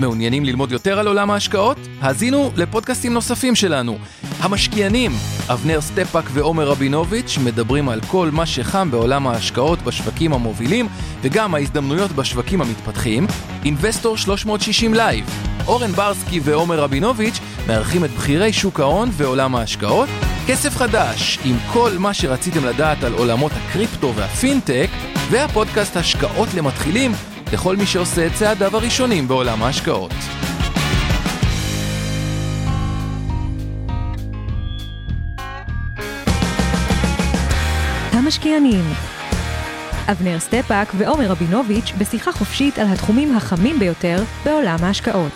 מעוניינים ללמוד יותר על עולם ההשקעות? האזינו לפודקאסטים נוספים שלנו. המשקיענים, אבנר סטפאק ועומר רבינוביץ' מדברים על כל מה שחם בעולם ההשקעות בשווקים המובילים וגם ההזדמנויות בשווקים המתפתחים. Investor 360 Live, אורן ברסקי ועומר רבינוביץ' מארחים את בכירי שוק ההון ועולם ההשקעות. כסף חדש, עם כל מה שרציתם לדעת על עולמות הקריפטו והפינטק, והפודקאסט השקעות למתחילים לכל מי שעושה את צעדיו הראשונים בעולם ההשקעות. המשקיענים אבנר סטפאק ועומר רבינוביץ' בשיחה חופשית על התחומים החמים ביותר בעולם ההשקעות.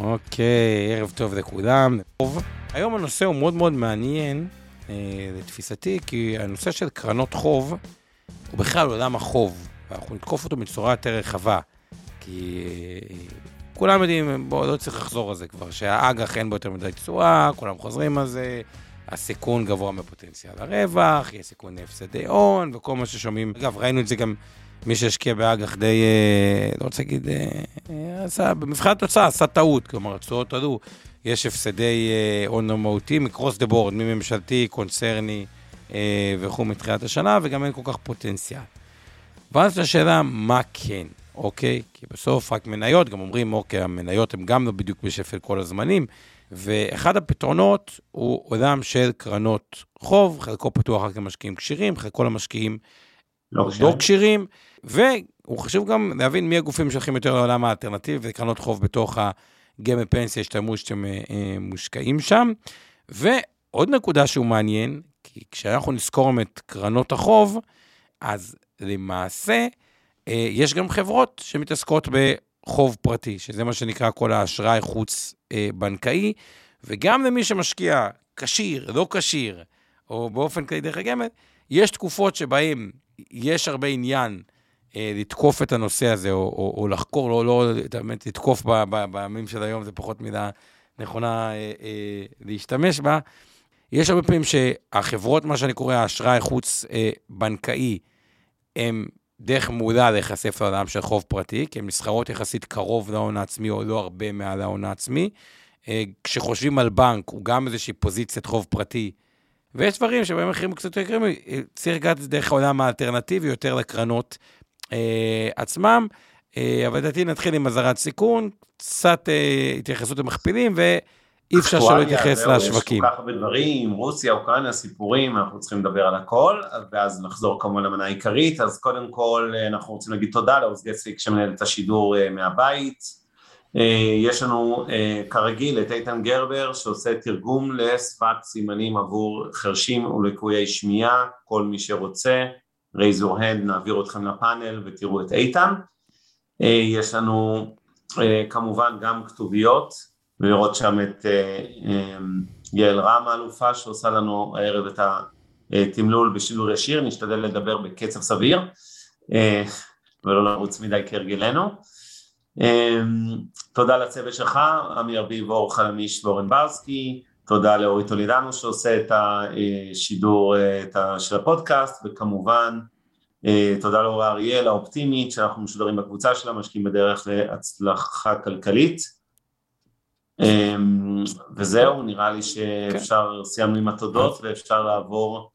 אוקיי, ערב טוב לכולם. טוב, היום הנושא הוא מאוד מאוד מעניין אה, לתפיסתי, כי הנושא של קרנות חוב הוא בכלל עולם החוב, ואנחנו נתקוף אותו בצורה יותר רחבה. כי כולם יודעים, בואו, לא צריך לחזור על זה כבר, שהאג"ח אין בו יותר מדי תשואה, כולם חוזרים על זה, הסיכון גבוה מפוטנציאל הרווח, יש סיכון להפסדי הון, וכל מה ששומעים. אגב, ראינו את זה גם, מי שהשקיע באג"ח די, אה, לא רוצה להגיד, אה, אה, עשה, במבחן התוצאה עשה טעות, כלומר, התשואות עלו, יש הפסדי הון מהותיים, מקרוס דה בורד, מממשלתי, קונצרני וכו' מתחילת השנה, וגם אין כל כך פוטנציאל. ואז השאלה, מה כן, אוקיי? כי בסוף רק מניות, גם אומרים, אוקיי, המניות הן גם לא בדיוק בשפל כל הזמנים, ואחד הפתרונות הוא עולם של קרנות חוב, חלקו פתוח רק למשקיעים כשירים, חלקו למשקיעים לא לא כשירים, והוא חשוב גם להבין מי הגופים שהולכים יותר לעולם האלטרנטיבי וקרנות חוב בתוך הגמל פנסיה השתלמות שאתם אה, אה, מושקעים שם. ועוד נקודה שהוא מעניין, כי כשאנחנו נזכור את קרנות החוב, אז למעשה אה, יש גם חברות שמתעסקות בחוב פרטי, שזה מה שנקרא כל האשראי חוץ-בנקאי, וגם למי שמשקיע כשיר, לא כשיר, או באופן כללי דרך הגמל, יש תקופות שבהן יש הרבה עניין אה, לתקוף את הנושא הזה, או, או, או לחקור, לא, לא, באמת, לתקוף ב- ב- בימים של היום, זה פחות מילה נכונה אה, אה, להשתמש בה. יש הרבה פעמים שהחברות, מה שאני קורא האשראי חוץ-בנקאי, הם דרך מעולה להיחשף לעולם של חוב פרטי, כי הן נסחרות יחסית קרוב להון העצמי, או לא הרבה מעל ההון העצמי. אה, כשחושבים על בנק, הוא גם איזושהי פוזיציית חוב פרטי, ויש דברים שבהם מחירים קצת יותר יקרים, אה, צריך לגעת דרך העולם האלטרנטיבי, יותר לקרנות אה, עצמם. אה, אבל לדעתי נתחיל עם אזהרת סיכון, קצת אה, התייחסות למכפילים, ואי אפשר שלא להתייחס לשווקים. יש כל כך הרבה דברים, רוסיה, אוקראינה, סיפורים, אנחנו צריכים לדבר על הכל, ואז נחזור כמובן למנה העיקרית. אז קודם כל אנחנו רוצים להגיד תודה לעוז גסליק שמנהל את השידור אה, מהבית. אה, יש לנו אה, כרגיל את איתן גרבר שעושה תרגום לשפת סימנים עבור חרשים ולקויי שמיעה, כל מי שרוצה, raise your hand, נעביר אתכם לפאנל ותראו את איתן. יש לנו כמובן גם כתוביות, ולראות שם את אה, אה, יעל רם האלופה שעושה לנו הערב את התמלול בשידור ישיר, נשתדל לדבר בקצב סביר אה, ולא לרוץ מדי כהרגלנו. תודה לצוות שלך, עמי אביב, אור חלמיש ואורן ברסקי, תודה לאורי טולידנו שעושה את השידור את של הפודקאסט, וכמובן תודה לאורי אריאל האופטימית שאנחנו משודרים בקבוצה שלה, משקיעים בדרך להצלחה כלכלית. אה, וזהו, נראה לי שאפשר, סיימנו עם התודות ואפשר לעבור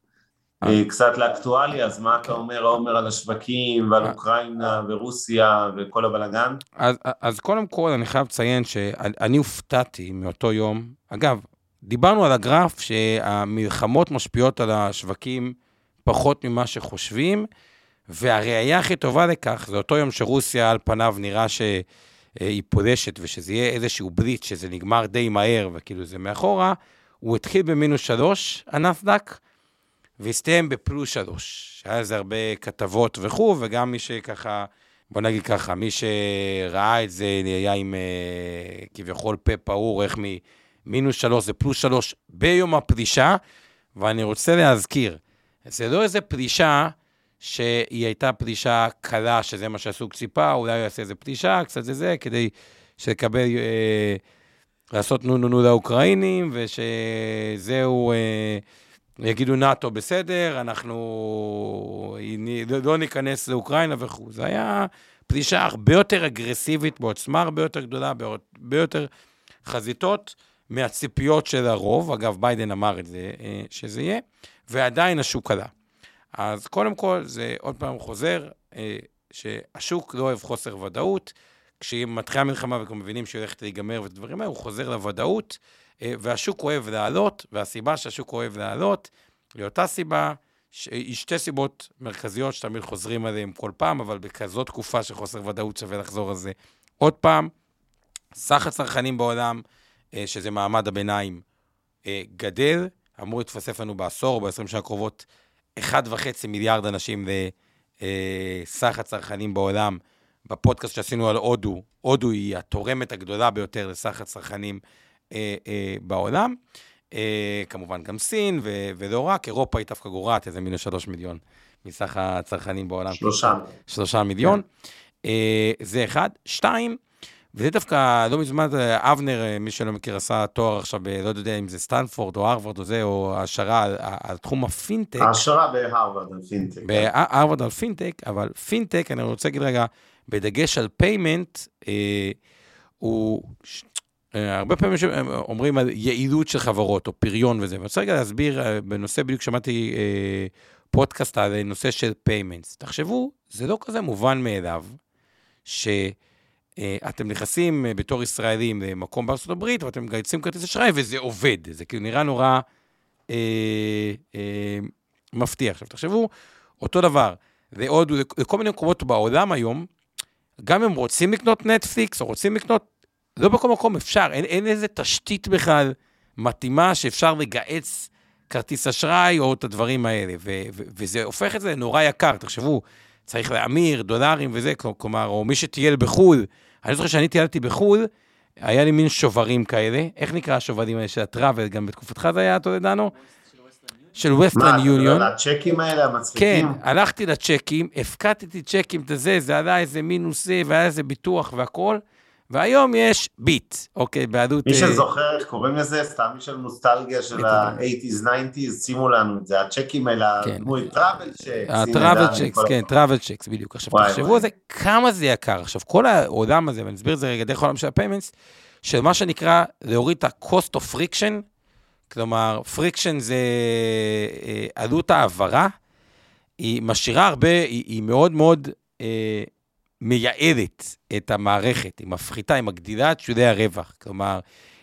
אה, קצת לאקטואליה, אז מה אתה אומר, עומר, על השווקים ועל אוקראינה ורוסיה וכל הבלאגן? אז, אז קודם כל, אני חייב לציין שאני הופתעתי מאותו יום. אגב, דיברנו על הגרף שהמלחמות משפיעות על השווקים פחות ממה שחושבים, והראייה הכי טובה לכך זה אותו יום שרוסיה על פניו נראה שהיא פולשת ושזה יהיה איזשהו בליץ, שזה נגמר די מהר וכאילו זה מאחורה, הוא התחיל במינוס שלוש, הנסדק, והסתיים בפלוס שלוש. היה לזה הרבה כתבות וכו', וגם מי שככה, בוא נגיד ככה, מי שראה את זה היה עם אה, כביכול פה פעור, איך ממינוס שלוש זה פלוס שלוש ביום הפלישה, ואני רוצה להזכיר, זה לא איזה פלישה שהיא הייתה פלישה קלה, שזה מה שהסוג ציפה, אולי הוא יעשה איזה פלישה, קצת זה זה, כדי שיקבל, אה, לעשות נו נו נו לאוקראינים, ושזהו, אה, יגידו נאט"ו בסדר, אנחנו לא ניכנס לאוקראינה וכו'. זה היה פלישה הרבה יותר אגרסיבית, בעוצמה הרבה יותר גדולה, הרבה יותר חזיתות מהציפיות של הרוב. אגב, ביידן אמר את זה, אה, שזה יהיה, ועדיין השוק עלה. אז קודם כל, זה עוד פעם חוזר, אה, שהשוק לא אוהב חוסר ודאות. כשהיא מתחילה מלחמה וכבר מבינים שהיא הולכת להיגמר ואת הדברים האלה, הוא חוזר לוודאות, אה, והשוק אוהב לעלות, והסיבה שהשוק אוהב לעלות, היא אותה סיבה, היא שתי סיבות מרכזיות שתמיד חוזרים עליהן כל פעם, אבל בכזאת תקופה של חוסר ודאות שווה לחזור על זה עוד פעם. סך הצרכנים בעולם, אה, שזה מעמד הביניים, גדל, אמור להתווסף לנו בעשור או ב-20 שנה הקרובות 1.5 מיליארד אנשים לסך הצרכנים בעולם. בפודקאסט שעשינו על הודו, הודו היא התורמת הגדולה ביותר לסך הצרכנים אה, אה, בעולם. אה, כמובן גם סין, ו- ולא רק, אירופה היא דווקא גורעת איזה מינוס שלוש מיליון מסך הצרכנים בעולם. שלושה. שלושה מיליון. כן. אה, זה אחד. שתיים, וזה דווקא לא מזמן, אבנר, אה, מי שלא מכיר, עשה תואר עכשיו, ב, לא יודע אם זה סטנפורד או הרווארד או זה, או העשרה על, על תחום הפינטק. העשרה בהרווארד על פינטק. בהרווארד על פינטק, אבל פינטק, אני רוצה להגיד רגע, בדגש על payment, אה, הוא... אה, הרבה פעמים אומרים על יעילות של חברות, או פריון וזה, ואני רוצה רגע להסביר, אה, בנושא, בדיוק שמעתי אה, פודקאסט על נושא של payments. תחשבו, זה לא כזה מובן מאליו, שאתם אה, נכנסים אה, בתור ישראלים למקום בארצות הברית, ואתם מגהצים כרטיס אשראי, וזה עובד. זה כאילו נראה נורא אה, אה, מפתיע. עכשיו, תחשבו, אותו דבר, ועוד, לכל מיני מקומות בעולם היום, גם אם רוצים לקנות נטפליקס או רוצים לקנות, לא בכל מקום אפשר, אין, אין איזה תשתית בכלל מתאימה שאפשר לגהץ כרטיס אשראי או את הדברים האלה, ו, ו, וזה הופך את זה לנורא יקר, תחשבו, צריך להמיר דולרים וזה, כלומר, או מי שטייל בחו"ל, אני זוכר שאני טיילתי בחו"ל, היה לי מין שוברים כאלה, איך נקרא השוברים האלה של ה travel, גם בתקופתך זה היה, טולדנו? של Western Union. מה, הצ'קים האלה המצחיקים? כן, הלכתי לצ'קים, הפקדתי צ'קים את זה, זה עלה איזה מינוס זה, והיה איזה ביטוח והכל, והיום יש ביט, אוקיי, בעלות... מי אה, שזוכר איך קוראים לזה, סתם מי של נוסטלגיה של ה-80's, 90's, שימו לנו את זה, הצ'קים האלה, כן. כמו travel checks. ה travel checks, כן, travel checks, בדיוק. עכשיו, תחשבו על זה, כמה זה יקר. עכשיו, כל העולם הזה, ואני אסביר את זה רגע דרך העולם של ה payments, של מה שנקרא להוריד את ה-cost of friction, כלומר, friction זה אה, עלות העברה, היא משאירה הרבה, היא, מאוד מאוד אה, מייעלת את המערכת, היא מפחיתה, היא מגדילה את שולי הרווח. כלומר,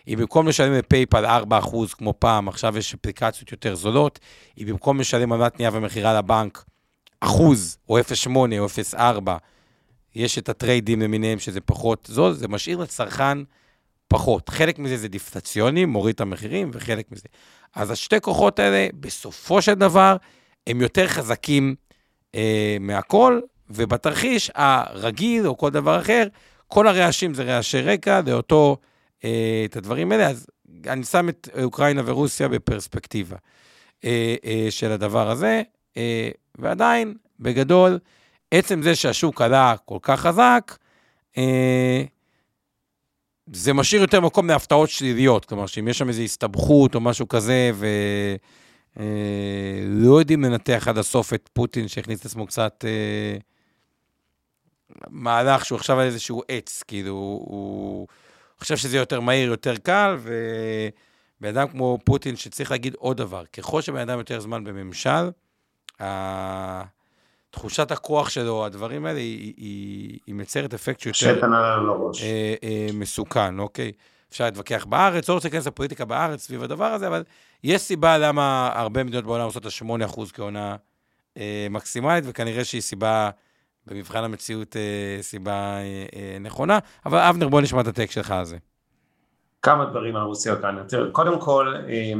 אם במקום לשלם ב PayPal 4% כמו פעם, עכשיו יש אפליקציות יותר זולות, אם במקום לשלם עמלת קנייה ומכירה לבנק אחוז, או 0.8 או 0.4, יש את הטריידים למיניהם שזה פחות זול, זה משאיר לצרכן פחות. חלק מזה זה דיפלציוני, מוריד את המחירים, וחלק מזה. אז השתי כוחות האלה, בסופו של דבר, הם יותר חזקים אה, מהכל, ובתרחיש הרגיל, או כל דבר אחר, כל הרעשים זה רעשי רקע, זה אותו, אה, את הדברים האלה. אז אני שם את אוקראינה ורוסיה בפרספקטיבה אה, אה, של הדבר הזה, אה, ועדיין, בגדול, עצם זה שהשוק עלה כל כך חזק, אה, זה משאיר יותר מקום להפתעות שליליות, כלומר, שאם יש שם איזו הסתבכות או משהו כזה, ולא אה, יודעים לנתח עד הסוף את פוטין, שהכניס את עצמו קצת אה, מהלך שהוא עכשיו על איזשהו עץ, כאילו, הוא חושב שזה יותר מהיר, יותר קל, ובן אדם כמו פוטין שצריך להגיד עוד דבר, ככל שבן אדם יותר זמן בממשל, תחושת הכוח שלו, הדברים האלה, היא, היא, היא מציירת אפקט שיותר אה, אה, מסוכן, אוקיי? אפשר להתווכח בארץ, לא רוצה להיכנס לפוליטיקה בארץ סביב הדבר הזה, אבל יש סיבה למה הרבה מדינות בעולם עושות את ה-8% כעונה אה, מקסימלית, וכנראה שהיא סיבה, במבחן המציאות, אה, סיבה אה, אה, נכונה. אבל אבנר, בוא נשמע את הטקסט שלך על זה. כמה דברים על רוסיה כאן. קודם כל, אה,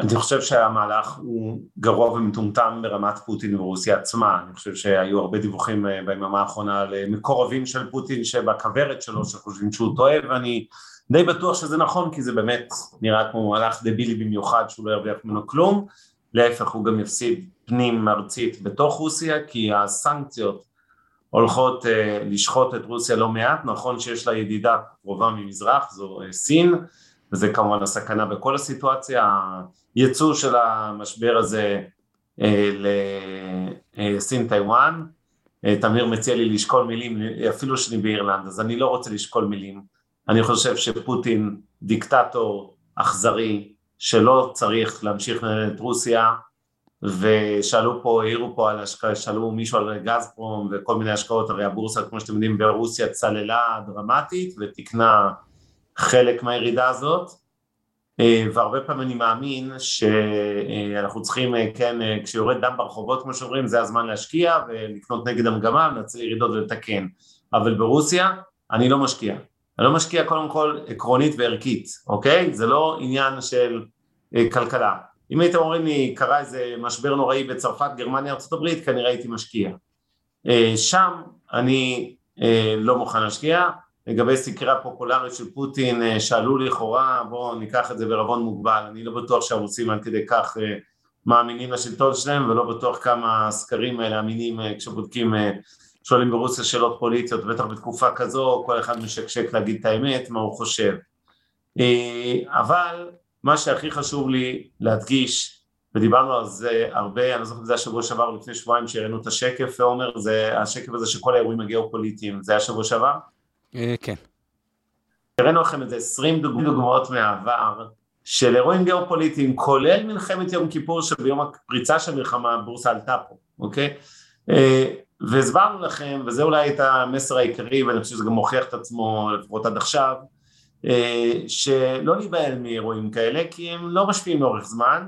אני חושב שהמהלך הוא גרוע ומטומטם ברמת פוטין ורוסיה עצמה, אני חושב שהיו הרבה דיווחים אה, ביממה האחרונה על אה, מקורבים של פוטין שבכוורת שלו שחושבים שהוא טועה ואני די בטוח שזה נכון כי זה באמת נראה כמו מהלך דבילי במיוחד שהוא לא ירוויח ממנו כלום להפך הוא גם יפסיד פנים ארצית בתוך רוסיה, כי הסנקציות הולכות אה, לשחוט את רוסיה לא מעט, נכון שיש לה ידידה קרובה ממזרח, זו אה, סין, וזה כמובן הסכנה בכל הסיטואציה, הייצוא של המשבר הזה אה, לסין טיוואן, תמיר מציע לי לשקול מילים, אפילו שאני באירלנד, אז אני לא רוצה לשקול מילים, אני חושב שפוטין דיקטטור אכזרי, שלא צריך להמשיך את רוסיה, ושאלו פה, העירו פה על השקעה, שאלו מישהו על גזפרום וכל מיני השקעות, הרי הבורסה, כמו שאתם יודעים, ברוסיה צללה דרמטית ותקנה חלק מהירידה הזאת, אה, והרבה פעמים אני מאמין שאנחנו צריכים, אה, כן, אה, כשיורד דם ברחובות, כמו שאומרים, זה הזמן להשקיע ולקנות נגד המגמה, לנצל ירידות ולתקן, אבל ברוסיה אני לא משקיע. אני לא משקיע קודם כל עקרונית וערכית, אוקיי? זה לא עניין של כלכלה. אם הייתם אומרים לי, קרה איזה משבר נוראי בצרפת, גרמניה, ארה"ב, כנראה הייתי משקיע. אה, שם אני אה, לא מוכן להשקיע. לגבי סקרי הפופולריות של פוטין, אה, שאלו לכאורה, בואו ניקח את זה בערבון מוגבל, אני לא בטוח שהרוסים עד כדי כך מאמינים לשלטון שלהם, ולא בטוח כמה הסקרים האלה אמינים כשבודקים, שואלים ברוסיה שאלות פוליטיות, בטח בתקופה כזו, כל אחד משקשק להגיד את האמת, מה הוא חושב. אבל מה שהכי חשוב לי להדגיש, ודיברנו על זה הרבה, אני לא זוכר אם זה השבוע שעבר לפני שבועיים שהראינו את השקף, ועומר, זה השקף הזה של כל האירועים הגיאופוליטיים, זה היה שבוע שעבר? אה, כן. הראינו לכם איזה 20 דוגמאות מהעבר של אירועים גיאופוליטיים, כולל מלחמת יום כיפור שביום הפריצה של מלחמה הבורסה עלתה פה, אוקיי? והסברנו לכם, וזה אולי את המסר העיקרי, ואני חושב שזה גם מוכיח את עצמו לפחות עד עכשיו, אה, שלא להיבהל מאירועים כאלה כי הם לא משפיעים לאורך זמן,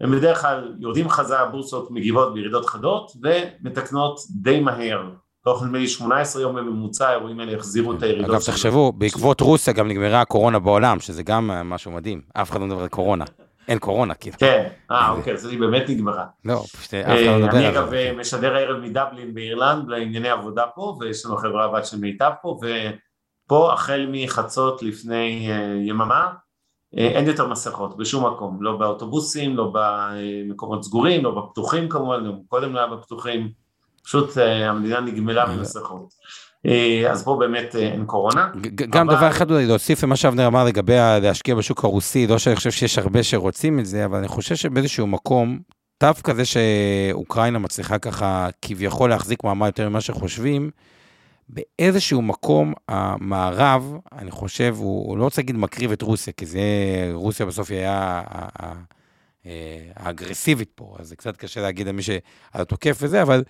הם בדרך כלל יורדים חזרה, הבורסות מגיבות בירידות חדות ומתקנות די מהר. תוך נדמה לי 18 יום בממוצע האירועים האלה החזירו את הירידות. אגב, תחשבו, בעקבות רוסיה גם נגמרה הקורונה בעולם, שזה גם משהו מדהים. אף אחד לא מדבר על קורונה. אין קורונה, כאילו. כן, אה, אוקיי, אז היא באמת נגמרה. לא, פשוט אף אחד לא מדבר על זה. אני אגב משדר הערב מדבלין באירלנד לענייני עבודה פה, ויש לנו חברה בת של מיטב פה, פה החל מחצות לפני אה, יממה אה, אין יותר מסכות בשום מקום, לא באוטובוסים, לא במקומות סגורים, לא בפתוחים כמובן, גם קודם לא היה בפתוחים, פשוט אה, המדינה נגמלה ממסכות. אז פה באמת אין קורונה. גם אבל... דבר אחד אולי להוסיף למה שאבנר אמר לגבי להשקיע בשוק הרוסי, לא שאני חושב שיש הרבה שרוצים את זה, אבל אני חושב שבאיזשהו מקום, דווקא זה שאוקראינה מצליחה ככה כביכול להחזיק מעמד יותר ממה שחושבים, באיזשהו מקום המערב, אני חושב, הוא, הוא לא רוצה להגיד מקריב את רוסיה, כי זה, רוסיה בסוף היה האגרסיבית פה, אז זה קצת קשה להגיד על מי שהתוקף וזה, אבל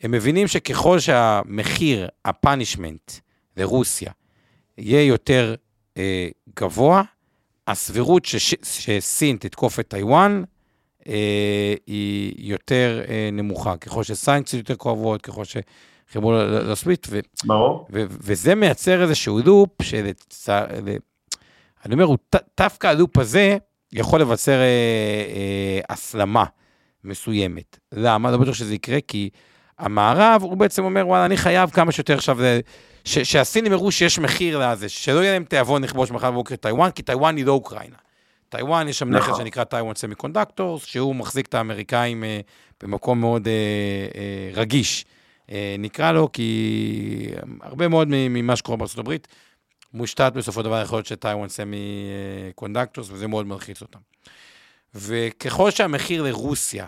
הם מבינים שככל שהמחיר, הפאנישמנט לרוסיה, יהיה יותר אה, גבוה, הסבירות שש, שסין תתקוף את טיוואן אה, היא יותר אה, נמוכה. ככל שסנקציות יותר כואבות, ככל ש... חיבור לסוויט. ו- ברור. ו- וזה מייצר איזשהו לופ של... אני אומר, דווקא ה loop הזה יכול לייצר אה, אה, הסלמה מסוימת. למה? לא בטוח שזה יקרה, כי המערב, הוא בעצם אומר, וואלה, אני חייב כמה שיותר עכשיו, ש- שהסינים יראו שיש מחיר לזה, שלא יהיה להם תיאבון לכבוש מחר בבוקר טיוואן, כי טיוואן היא לא אוקראינה. טיוואן, יש שם נכס נכון. שנקרא Taiwan Semiconductors, שהוא מחזיק את האמריקאים אה, במקום מאוד אה, אה, רגיש. אה, נקרא לו, כי הרבה מאוד ממה שקורה בארצות הברית מושתת בסופו של דבר יכול להיות שטיוואן סמי קונדקטוס, וזה מאוד מלחיץ אותם. וככל שהמחיר לרוסיה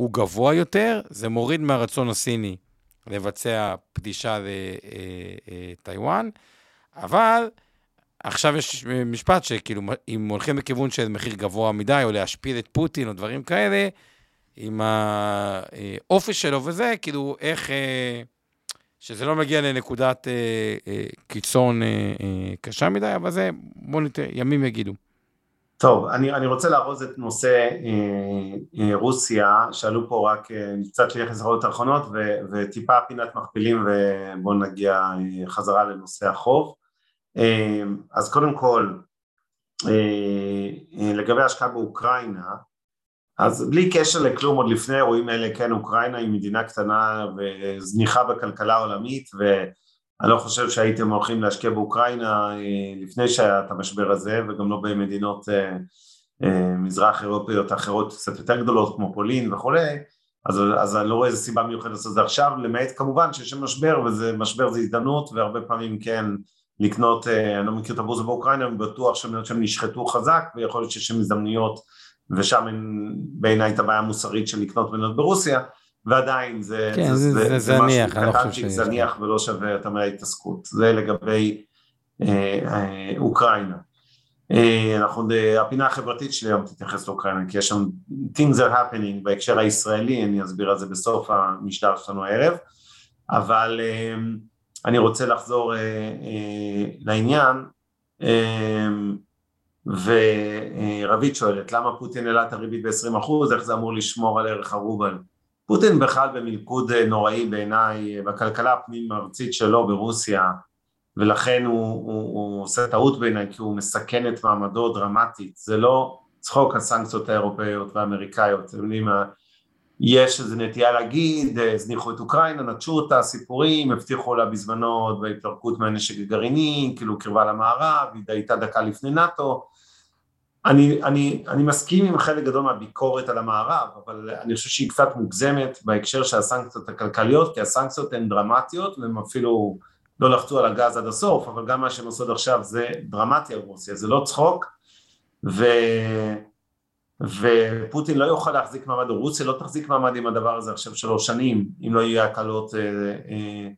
הוא גבוה יותר, זה מוריד מהרצון הסיני לבצע פדישה לטיוואן, אבל עכשיו יש משפט שכאילו, אם הולכים בכיוון של מחיר גבוה מדי, או להשפיל את פוטין או דברים כאלה, עם האופי שלו וזה, כאילו, איך... אה, שזה לא מגיע לנקודת אה, אה, קיצון קשה מדי, אבל זה, בואו ניתן, ימים יגידו. טוב, אני, אני רוצה לארוז את נושא אה, רוסיה, שאלו פה רק אה, קצת ליחס לחולות האחרונות ו, וטיפה פינת מכפילים ובואו נגיע אה, חזרה לנושא החוב. אה, אז קודם כל, אה, אה, לגבי ההשקעה באוקראינה, אז בלי קשר לכלום, עוד לפני האירועים האלה, כן, אוקראינה היא מדינה קטנה וזניחה בכלכלה העולמית, ואני לא חושב שהייתם הולכים להשקיע באוקראינה אה, לפני שהיה את המשבר הזה, וגם לא במדינות אה, מזרח אירופיות אחרות קצת יותר גדולות כמו פולין וכולי, אז, אז אני לא רואה איזה סיבה מיוחדת לעשות את זה עכשיו, למעט כמובן שיש שם משבר, וזה משבר זה הזדמנות, והרבה פעמים כן לקנות, אני לא מכיר את הבורסה באוקראינה, אני בטוח שמניות שהם נשחטו חזק, ויכול להיות שיש שם הזדמנויות, ושם בעיניי את הבעיה המוסרית של לקנות מניות ברוסיה, ועדיין זה, כן, זה, זה, זה, זה זניח, לא חושב שיש. זניח ולא שווה יותר מדי התעסקות, זה לגבי אה, אה, אוקראינה. אה, אנחנו, הפינה החברתית שלי היום תתייחס לאוקראינה, כי יש שם things are happening בהקשר הישראלי, אני אסביר על זה בסוף המשדר שלנו הערב, אבל אה, אני רוצה לחזור אה, לעניין, ורבית שואלת, למה פוטין העלה את הריבית ב-20%, איך זה אמור לשמור על ערך הרובל? פוטין בכלל במלכוד נוראי בעיניי, בכלכלה הפנים-ארצית שלו ברוסיה, ולכן הוא, הוא, הוא עושה טעות בעיניי כי הוא מסכן את מעמדו דרמטית, זה לא צחוק הסנקציות האירופאיות והאמריקאיות, יש איזו נטייה להגיד, הזניחו את אוקראינה, נטשו אותה, סיפורים, הבטיחו לה בזמנו בהתפרקות מהנשק הגרעיני, כאילו קרבה למערב, היא הייתה דקה לפני נאט"ו, אני, אני, אני מסכים עם חלק גדול מהביקורת על המערב, אבל אני חושב שהיא קצת מוגזמת בהקשר של הסנקציות הכלכליות, כי הסנקציות הן דרמטיות והן אפילו לא לחצו על הגז עד הסוף, אבל גם מה שהם עשו עד עכשיו זה דרמטי על רוסיה, זה לא צחוק, ו... ופוטין לא יוכל להחזיק מעמד, רוסיה לא תחזיק מעמד עם הדבר הזה עכשיו שלוש שנים, אם לא יהיו הקלות אה, אה,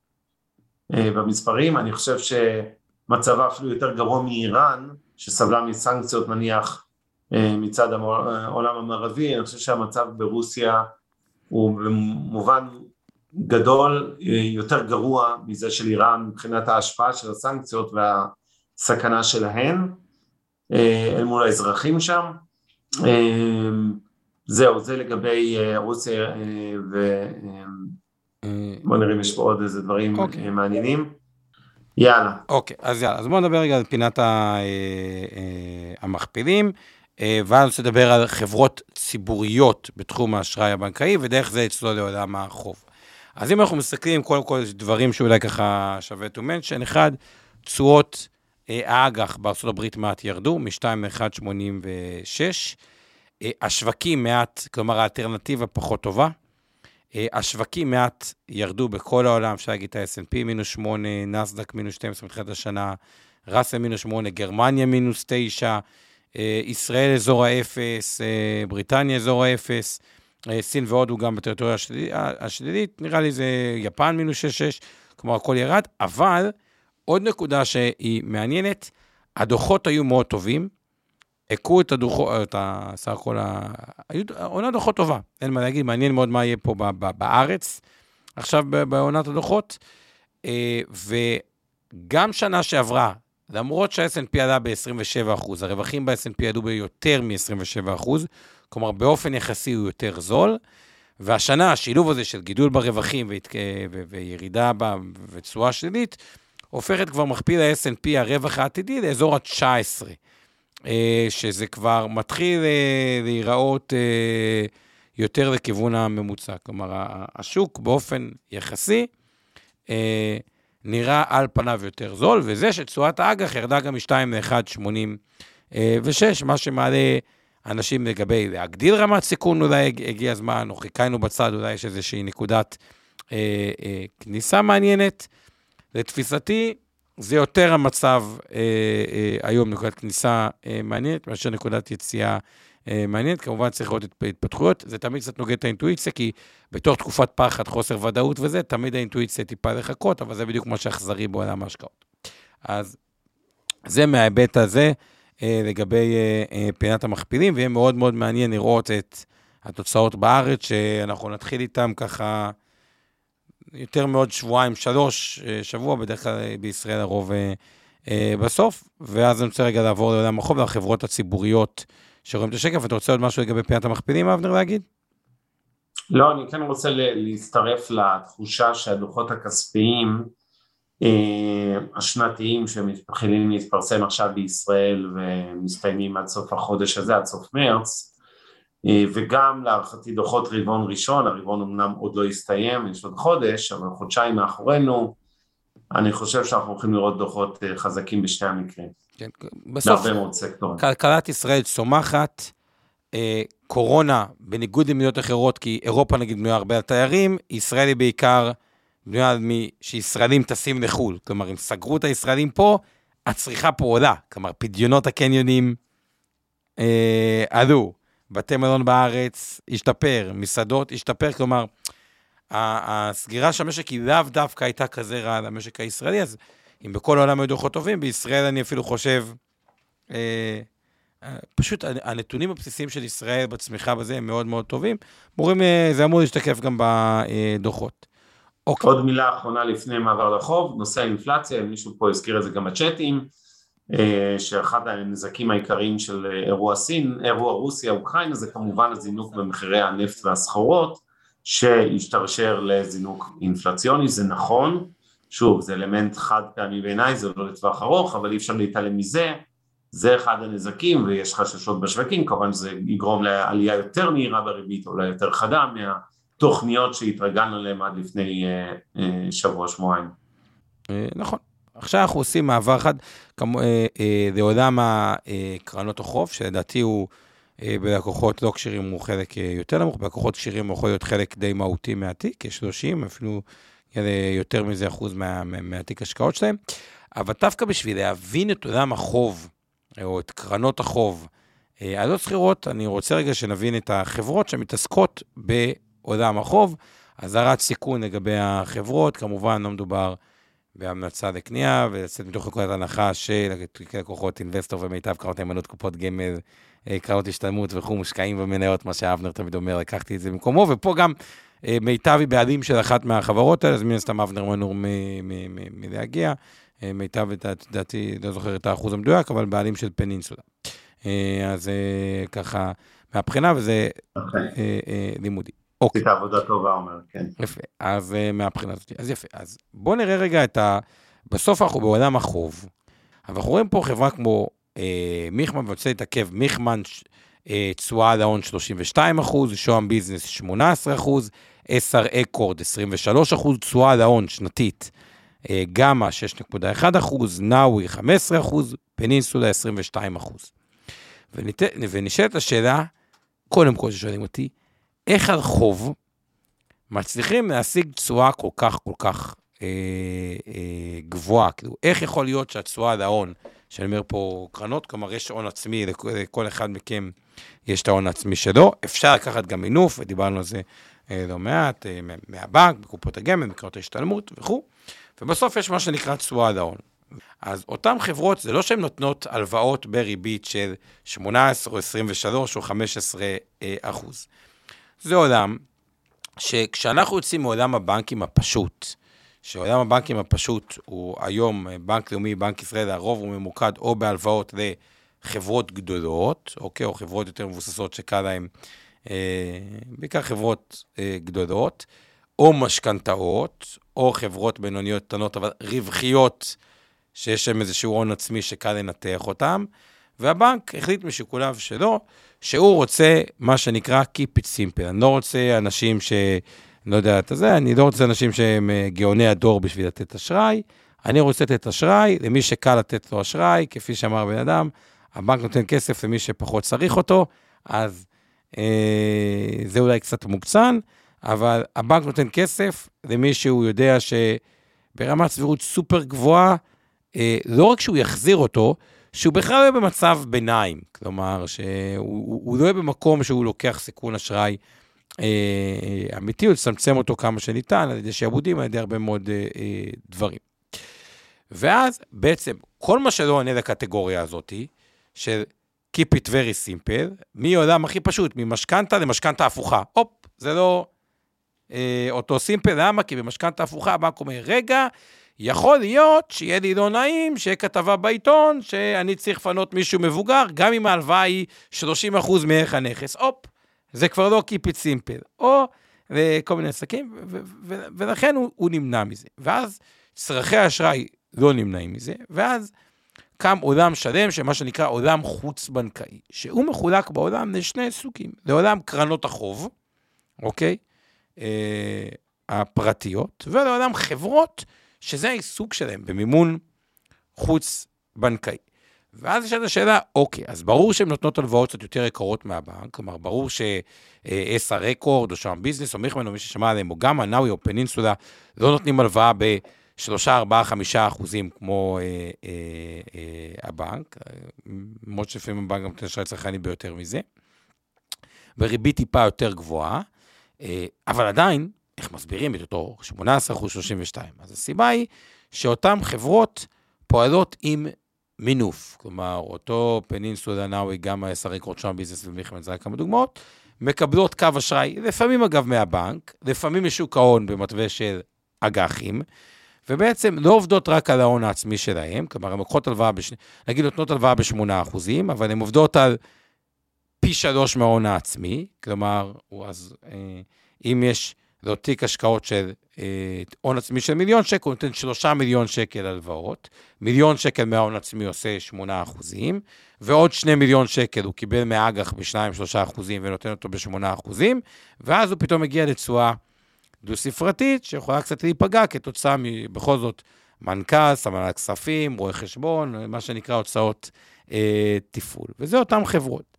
אה, במספרים, אני חושב שמצבה אפילו יותר גרוע מאיראן, שסבלה מסנקציות נניח אה, מצד העולם המערבי, אני חושב שהמצב ברוסיה הוא במובן גדול יותר גרוע מזה של איראן מבחינת ההשפעה של הסנקציות והסכנה שלהן אה, אל מול האזרחים שם. אה, זהו, זה לגבי אה, רוסיה ו... בוא נראה אם יש פה עוד איזה דברים okay. אוקיי. מעניינים. יאללה. אוקיי, אז יאללה, אז בואו נדבר רגע על פינת המכפילים, ואז אני רוצה לדבר על חברות ציבוריות בתחום האשראי הבנקאי, ודרך זה אצלו לעולם החוב. אז אם אנחנו מסתכלים, קודם כל, יש דברים שאולי ככה שווה to mention. אחד, תשואות אה, האג"ח בארצות הברית מעט ירדו, מ-2 ל-1.86. אה, השווקים מעט, כלומר האלטרנטיבה פחות טובה. אה, השווקים מעט ירדו בכל העולם, אפשר להגיד את ה-S&P מינוס 8, נסדק מינוס 12 מתחילת השנה, ראסל מינוס 8, גרמניה מינוס 9, ישראל אזור האפס, בריטניה אזור האפס. אה, סין והודו גם בטריטוריה השלילית, נראה לי זה יפן מינוס 6-6, כלומר הכל ירד, אבל עוד נקודה שהיא מעניינת, הדוחות היו מאוד טובים, הכו את הדוחות, את סך הכל, עונה דוחות טובה, אין מה להגיד, מעניין מאוד מה יהיה פה בארץ, עכשיו בעונת הדוחות, אה, וגם שנה שעברה, למרות שה-S&P עלה ב-27%, הרווחים ב-S&P עלו ביותר מ-27%, כלומר באופן יחסי הוא יותר זול, והשנה השילוב הזה של גידול ברווחים והת... ו... וירידה ב... ותשואה שלילית, הופכת כבר מכפיל ה-S&P, הרווח העתידי, לאזור ה-19, אה, שזה כבר מתחיל אה, להיראות אה, יותר לכיוון הממוצע. כלומר, השוק באופן יחסי נראה על פניו יותר זול, וזה שתשואת האג"ח ירדה גם מ-2 ל-1.86, מה שמעלה אנשים לגבי להגדיל רמת סיכון, אולי הגיע הזמן, או חיכינו בצד, אולי יש איזושהי נקודת אה, אה, כניסה מעניינת. לתפיסתי, זה יותר המצב אה, אה, היום, נקודת כניסה אה, מעניינת, מאשר נקודת יציאה אה, מעניינת. כמובן צריך לראות את התפתחויות, זה תמיד קצת נוגד את האינטואיציה, כי בתוך תקופת פחד, חוסר ודאות וזה, תמיד האינטואיציה טיפה לחכות, אבל זה בדיוק מה שאכזרי בעולם ההשקעות. אז זה מההיבט הזה. אה, לגבי אה, אה, פינת המכפילים, ויהיה מאוד מאוד מעניין לראות את התוצאות בארץ, שאנחנו נתחיל איתם ככה יותר מעוד שבועיים, שלוש, שבוע, בדרך כלל בישראל הרוב בסוף, ואז אני רוצה רגע לעבור לעולם החוב ולחברות הציבוריות שרואים את השקף. אתה רוצה עוד משהו לגבי פינת המכפילים, אבנר, להגיד? לא, אני כן רוצה להצטרף לתחושה שהדוחות הכספיים, אה, השנתיים שמתחילים להתפרסם עכשיו בישראל ומסתיימים עד סוף החודש הזה, עד סוף מרץ, אה, וגם להערכתי דוחות רבעון ראשון, הרבעון אמנם עוד לא הסתיים, יש עוד חודש, אבל חודשיים מאחורינו, אני חושב שאנחנו הולכים לראות דוחות אה, חזקים בשני המקרים. כן, בסוף, כלכלת ישראל צומחת, אה, קורונה, בניגוד למדינות אחרות, כי אירופה נגיד בנויה הרבה על תיירים, ישראל היא בעיקר בנויה שישראלים טסים לחו"ל. כלומר, אם סגרו את הישראלים פה, הצריכה פה עולה. כלומר, פדיונות הקניונים אה, עלו, בתי מלון בארץ השתפר, מסעדות השתפר, כלומר, הסגירה של המשק היא לאו דווקא הייתה כזה רעה למשק הישראלי, אז אם בכל העולם היו דוחות טובים, בישראל אני אפילו חושב, אה, אה, פשוט הנתונים הבסיסיים של ישראל בצמיחה בזה הם מאוד מאוד טובים. מורים, אה, זה אמור להשתקף גם בדוחות. אוקיי. עוד מילה אחרונה לפני מעבר לחוב, נושא האינפלציה, מישהו פה הזכיר את זה גם בצ'אטים, שאחד הנזקים העיקריים של אירוע סין, אירוע רוסיה-אוקראינה, זה כמובן הזינוק במחירי הנפט והסחורות, שהשתרשר לזינוק אינפלציוני, זה נכון, שוב, זה אלמנט חד פעמי בעיניי, זה לא לטווח ארוך, אבל אי אפשר להתעלם מזה, זה אחד הנזקים ויש חששות בשווקים, כמובן שזה יגרום לעלייה יותר מהירה בריבית, אולי יותר חדה מהתוכניות שהתרגלנו עליהן עד לפני אה, אה, שבוע-שבועיים. אה, נכון. עכשיו אנחנו עושים מעבר אחד לעולם הקרנות החוב, שלדעתי הוא בלקוחות לא כשירים הוא חלק יותר נמוך, בלקוחות כשירים הוא יכול להיות חלק די מהותי מהתיק, כ-30, אפילו יותר מזה אחוז מה, מהתיק השקעות שלהם. אבל דווקא בשביל להבין את עולם החוב, או את קרנות החוב, הלא שכירות, אני רוצה רגע שנבין את החברות שמתעסקות בעולם החוב. אזהרת סיכון לגבי החברות, כמובן לא מדובר בהמלצה לקנייה, ולצאת מתוך נקודת הנחה של לקוחות אינבסטור ומיטב קרנות נאמנות, קופות גמל, קרנות השתלמות וכו', מושקעים במניות, מה שאבנר תמיד אומר, לקחתי את זה במקומו, ופה גם אה, מיטב היא בעלים של אחת מהחברות האלה, אז מן הסתם אבנר מנור מלהגיע. אה, מיטב, לדעתי, לא זוכר את האחוז המדויק, אבל בעלים של פנינסולה. אה, אז ככה, מהבחינה, וזה okay. אוקיי. לימודי. אוקיי. עשית עבודה טובה, אומר, כן. יפה, אז מהבחינה הזאת. אז יפה, אז בואו נראה רגע את ה... בסוף אנחנו בעולם החוב, אבל אנחנו רואים פה חברה כמו אה, מיכמן, ואני רוצה להתעכב, מיכמן, תשואה להון 32 אחוז, שוהם ביזנס 18 אחוז, SR אקורד 23 אחוז, תשואה להון שנתית, אה, גמא 6.1 אחוז, נאווי 15 אחוז, פנינסולה 22 אחוז. ונשאלת השאלה, קודם כל ששואלים אותי, איך הרחוב מצליחים להשיג תשואה כל כך כל כך אה, אה, גבוהה? כאילו, איך יכול להיות שהתשואה להון, שאני אומר פה קרנות, כלומר יש הון עצמי, לכל אחד מכם יש את ההון העצמי שלו, אפשר לקחת גם מינוף, ודיברנו על זה אה, לא מעט, אה, מהבנק, בקופות הגמל, בקרנות ההשתלמות וכו', ובסוף יש מה שנקרא תשואה להון. אז אותן חברות, זה לא שהן נותנות הלוואות בריבית של 18 או 23 או 15 אה, אחוז. זה עולם שכשאנחנו יוצאים מעולם הבנקים הפשוט, שעולם הבנקים הפשוט הוא היום בנק לאומי, בנק ישראל, הרוב הוא ממוקד או בהלוואות לחברות גדולות, אוקיי, או חברות יותר מבוססות שקל להן אה, בעיקר חברות אה, גדולות, או משכנתאות, או חברות בינוניות קטנות, אבל רווחיות, שיש להן איזשהו הון עצמי שקל לנתח אותן, והבנק החליט משיקוליו שלו, שהוא רוצה מה שנקרא Keep it simple. אני לא רוצה אנשים ש... לא יודע את זה, אני לא רוצה אנשים שהם אה, גאוני הדור בשביל לתת אשראי, אני רוצה לתת אשראי למי שקל לתת לו אשראי, כפי שאמר בן אדם, הבנק נותן כסף למי שפחות צריך אותו, אז אה, זה אולי קצת מוקצן, אבל הבנק נותן כסף למי שהוא יודע שברמת סבירות סופר גבוהה, אה, לא רק שהוא יחזיר אותו, שהוא בכלל לא יהיה במצב ביניים. כלומר, שהוא לא יהיה במקום שהוא לוקח סיכון אשראי אה, אמיתי, הוא יצמצם אותו כמה שניתן, על ידי שעבודים, על ידי הרבה מאוד דברים. ואז בעצם כל מה שלא עונה לקטגוריה הזאת, של Keep it very simple, מעולם הכי פשוט, ממשכנתה למשכנתה הפוכה. הופ, זה לא אה, אותו סימפל, למה? כי במשכנתה הפוכה הבנק אומר, רגע, יכול להיות שיהיה לי לא נעים, שיהיה כתבה בעיתון, שאני צריך לפנות מישהו מבוגר, גם אם ההלוואה היא 30% מערך הנכס. הופ, זה כבר לא Keep it simple. או כל מיני עסקים, ולכן הוא, הוא נמנע מזה. ואז צרכי האשראי לא נמנעים מזה, ואז קם עולם שלם, שמה שנקרא עולם חוץ-בנקאי, שהוא מחולק בעולם לשני סוגים, לעולם קרנות החוב, אוקיי? אה, הפרטיות, ולעולם חברות, שזה העיסוק שלהם במימון חוץ-בנקאי. ואז יש את השאלה, אוקיי, אז ברור שהן נותנות הלוואות קצת יותר יקרות מהבנק, כלומר, ברור שאסה רקורד, או שם ביזנס, או מיכמן, או מי ששמע עליהם, או גם הנאווי או פנינסולה, לא נותנים הלוואה ב-3, 4, 5 אחוזים כמו אה, אה, אה, הבנק, למרות שלפעמים הבנק גם נותן אשראי צרכני ביותר מזה, וריבית טיפה יותר גבוהה, אה, אבל עדיין, איך מסבירים את אותו 18 אחוז 32? אז הסיבה היא שאותן חברות פועלות עם מינוף. כלומר, אותו פנינסולה נאווי, גם ה-SRA קורצ'ון ביזנס ומיכמן, זה כמה דוגמאות, מקבלות קו אשראי, לפעמים אגב מהבנק, לפעמים משוק ההון במתווה של אג"חים, ובעצם לא עובדות רק על ההון העצמי שלהם, כלומר, הן לוקחות הלוואה, בש... נגיד נותנות הלוואה ב-8%, אבל הן עובדות על פי שלוש מההון העצמי, כלומר, אז אה, אם יש לו תיק השקעות של אה, הון עצמי של מיליון שקל, הוא נותן שלושה מיליון שקל הלוואות, מיליון שקל מההון עצמי עושה שמונה אחוזים, ועוד שני מיליון שקל הוא קיבל מאג"ח בשניים, שלושה אחוזים ונותן אותו בשמונה אחוזים, ואז הוא פתאום מגיע לתשואה דו-ספרתית, שיכולה קצת להיפגע כתוצאה מבכל זאת מנכ"ל, סמנת כספים, רואה חשבון, מה שנקרא הוצאות אה, תפעול. וזה אותן חברות.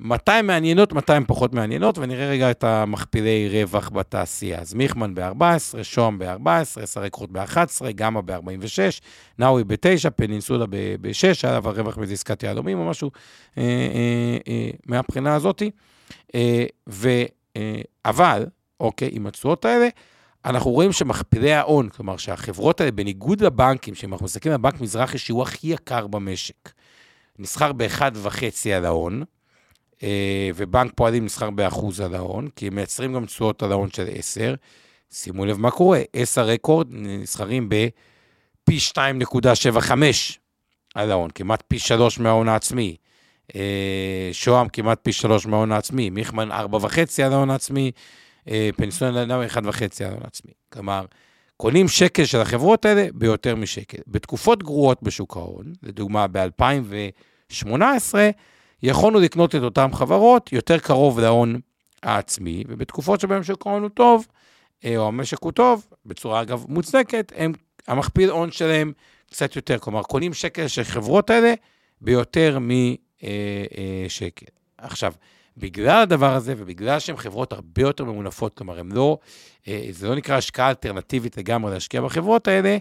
מתי הן מעניינות, מתי הן פחות מעניינות, ונראה רגע את המכפילי רווח בתעשייה. אז מיכמן ב-14, שוהם ב-14, סרקרוט ב-11, גמא ב-46, נאווי ב-9, פנינסולה ב-6, היה עליו הרווח מזה עסקת יהלומים או משהו אה, אה, אה, מהבחינה הזאת. אה, ו, אה, אבל, אוקיי, עם התשואות האלה, אנחנו רואים שמכפילי ההון, כלומר שהחברות האלה, בניגוד לבנקים, שאם אנחנו מסתכלים על בנק מזרחי, שהוא הכי יקר במשק, נסחר ב-1.5 על ההון, ובנק פועלים נסחר באחד על ההון, כי הם מייצרים גם תשואות על ההון של 10. שימו לב מה קורה, אס.אר. אקורד נסחרים בפי 2.75 על ההון, כמעט פי 3 מההון העצמי. אה, שוהם כמעט פי 3 מההון העצמי, מיכמן 4.5 על ההון העצמי, אה, פנסיון לנאו 1.5 על ההון העצמי. כלומר, קונים שקל של החברות האלה ביותר משקל. בתקופות גרועות בשוק ההון, לדוגמה ב-2018, יכולנו לקנות את אותן חברות יותר קרוב להון העצמי, ובתקופות שבהן שוק ההון הוא טוב, אה, או המשק הוא טוב, בצורה אגב מוצדקת, הם, המכפיל הון שלהם קצת יותר. כלומר, קונים שקל של חברות האלה ביותר משקל. אה, אה, עכשיו, בגלל הדבר הזה, ובגלל שהן חברות הרבה יותר ממונפות, כלומר, הן לא, זה לא נקרא השקעה אלטרנטיבית לגמרי להשקיע בחברות האלה,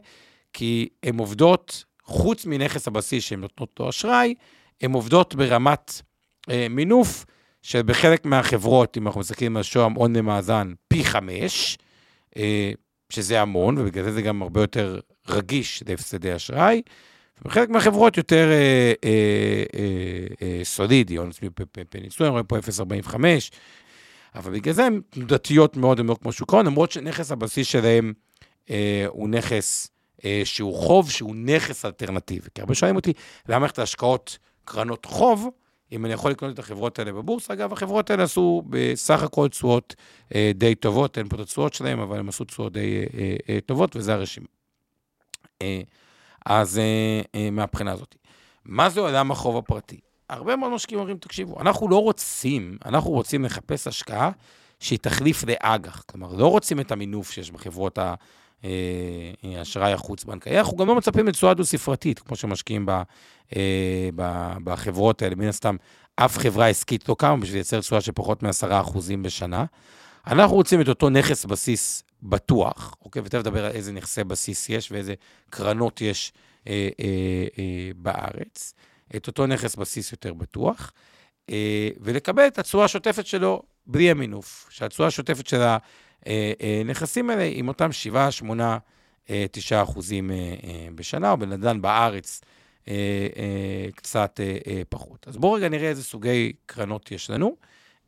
כי הן עובדות, חוץ מנכס הבסיס שהן נותנות לו אשראי, הן עובדות ברמת אה, מינוף, שבחלק מהחברות, אם אנחנו מסתכלים על שוהם הון למאזן, פי חמש, אה, שזה המון, ובגלל זה זה גם הרבה יותר רגיש להפסדי אשראי. ובחלק מהחברות יותר אה, אה, אה, אה, סולידי, הון עצמי פניצוי, רואים פה 0.45, אבל בגלל זה הן תנודתיות מאוד, הן לא כמו שוק ההון, למרות שנכס הבסיס שלהן אה, הוא נכס אה, שהוא חוב, שהוא נכס אלטרנטיבי. כי הרבה שואלים אותי, למה מערכת ההשקעות קרנות חוב, אם אני יכול לקנות את החברות האלה בבורסה. אגב, החברות האלה עשו בסך הכל תשואות אה, די טובות, אין פה את התשואות שלהם, אבל הם עשו תשואות די אה, אה, טובות, וזה הרשימה. אז מהבחינה הזאת. מה זה עולם החוב הפרטי? הרבה מאוד משקיעים אומרים, תקשיבו, אנחנו לא רוצים, אנחנו רוצים לחפש השקעה שהיא תחליף לאג"ח. כלומר, לא רוצים את המינוף שיש בחברות. האשראי אה, החוץ-בנקאי. אנחנו גם לא מצפים לתשואה דו-ספרתית, כמו שמשקיעים אה, בחברות האלה. מן הסתם, אף חברה עסקית לא קמה בשביל לייצר תשואה של פחות מ-10% בשנה. אנחנו רוצים את אותו נכס בסיס בטוח, אוקיי? ותכף נדבר על איזה נכסי בסיס יש ואיזה קרנות יש אה, אה, אה, בארץ. את אותו נכס בסיס יותר בטוח, אה, ולקבל את התשואה השוטפת שלו בלי המינוף, שהתשואה השוטפת של הנכסים האלה עם אותם 7, 8, 9 אחוזים בשנה, או בנדל"ן בארץ קצת פחות. אז בואו רגע נראה איזה סוגי קרנות יש לנו,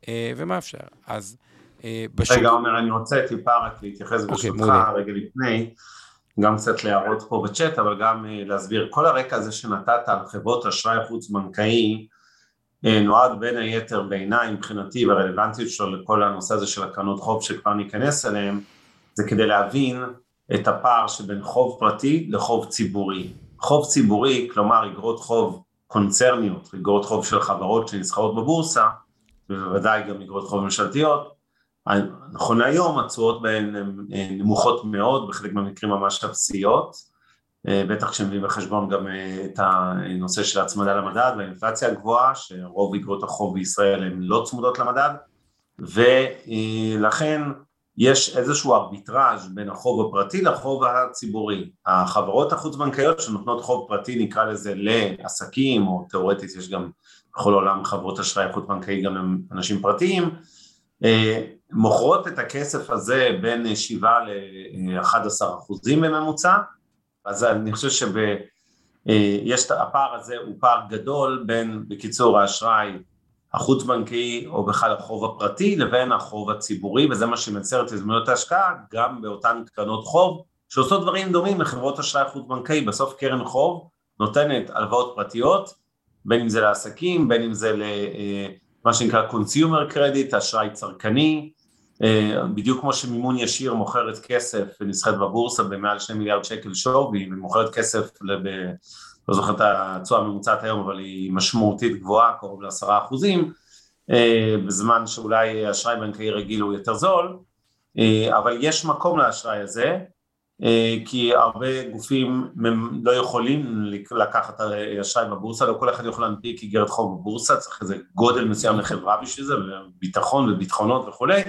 ומה אפשר. אז בשוק... רגע, עומר, אני רוצה טיפה רק להתייחס okay, אוקיי, ברשותך רגע לפני, גם קצת להראות פה בצ'אט, אבל גם להסביר. כל הרקע הזה שנתת על חברות אשראי חוץ-בנקאי, אה, נועד בין היתר בעיניי מבחינתי והרלוונטיות שלו לכל הנושא הזה של הקרנות חוב שכבר ניכנס אליהם זה כדי להבין את הפער שבין חוב פרטי לחוב ציבורי. חוב ציבורי, כלומר אגרות חוב קונצרניות, אגרות חוב של חברות שנסחרות בבורסה, ובוודאי גם אגרות חוב ממשלתיות, נכון להיום התשואות בהן הן נמוכות מאוד, בחלק מהמקרים ממש אפסיות, בטח כשמביאים בחשבון גם את הנושא של ההצמדה למדד והאינפלציה הגבוהה, שרוב אגרות החוב בישראל הן לא צמודות למדד, ולכן יש איזשהו ארביטראז' בין החוב הפרטי לחוב הציבורי. החברות החוץ-בנקאיות שנותנות חוב פרטי נקרא לזה לעסקים, או תאורטית יש גם בכל העולם חברות אשראי חוץ-בנקאי גם לאנשים פרטיים, אה, מוכרות את הכסף הזה בין 7 ל-11 אחוזים בממוצע, אז אני חושב שיש, אה, הפער הזה הוא פער גדול בין, בקיצור, האשראי החוץ בנקאי או בכלל החוב הפרטי לבין החוב הציבורי וזה מה שמייצר את הזדמנויות ההשקעה גם באותן קרנות חוב שעושות דברים דומים לחברות אשראי חוץ בנקאי, בסוף קרן חוב נותנת הלוואות פרטיות בין אם זה לעסקים, בין אם זה למה אה, שנקרא consumer credit, אשראי צרכני, בדיוק כמו שמימון ישיר מוכרת כסף ונסחרת בבורסה במעל 2 מיליארד שקל שווי ומוכרת כסף לב... לא זוכר את התשואה הממוצעת היום, אבל היא משמעותית גבוהה, קרוב לעשרה אחוזים, אה, בזמן שאולי אשראי בנקאי רגיל הוא יותר זול, אה, אבל יש מקום לאשראי הזה, אה, כי הרבה גופים לא יכולים לקחת אשראי בבורסה, לא כל אחד יכול להנפיק איגרת חוב בבורסה, צריך איזה גודל מסוים לחברה בשביל זה, ביטחון וביטחונות וכולי,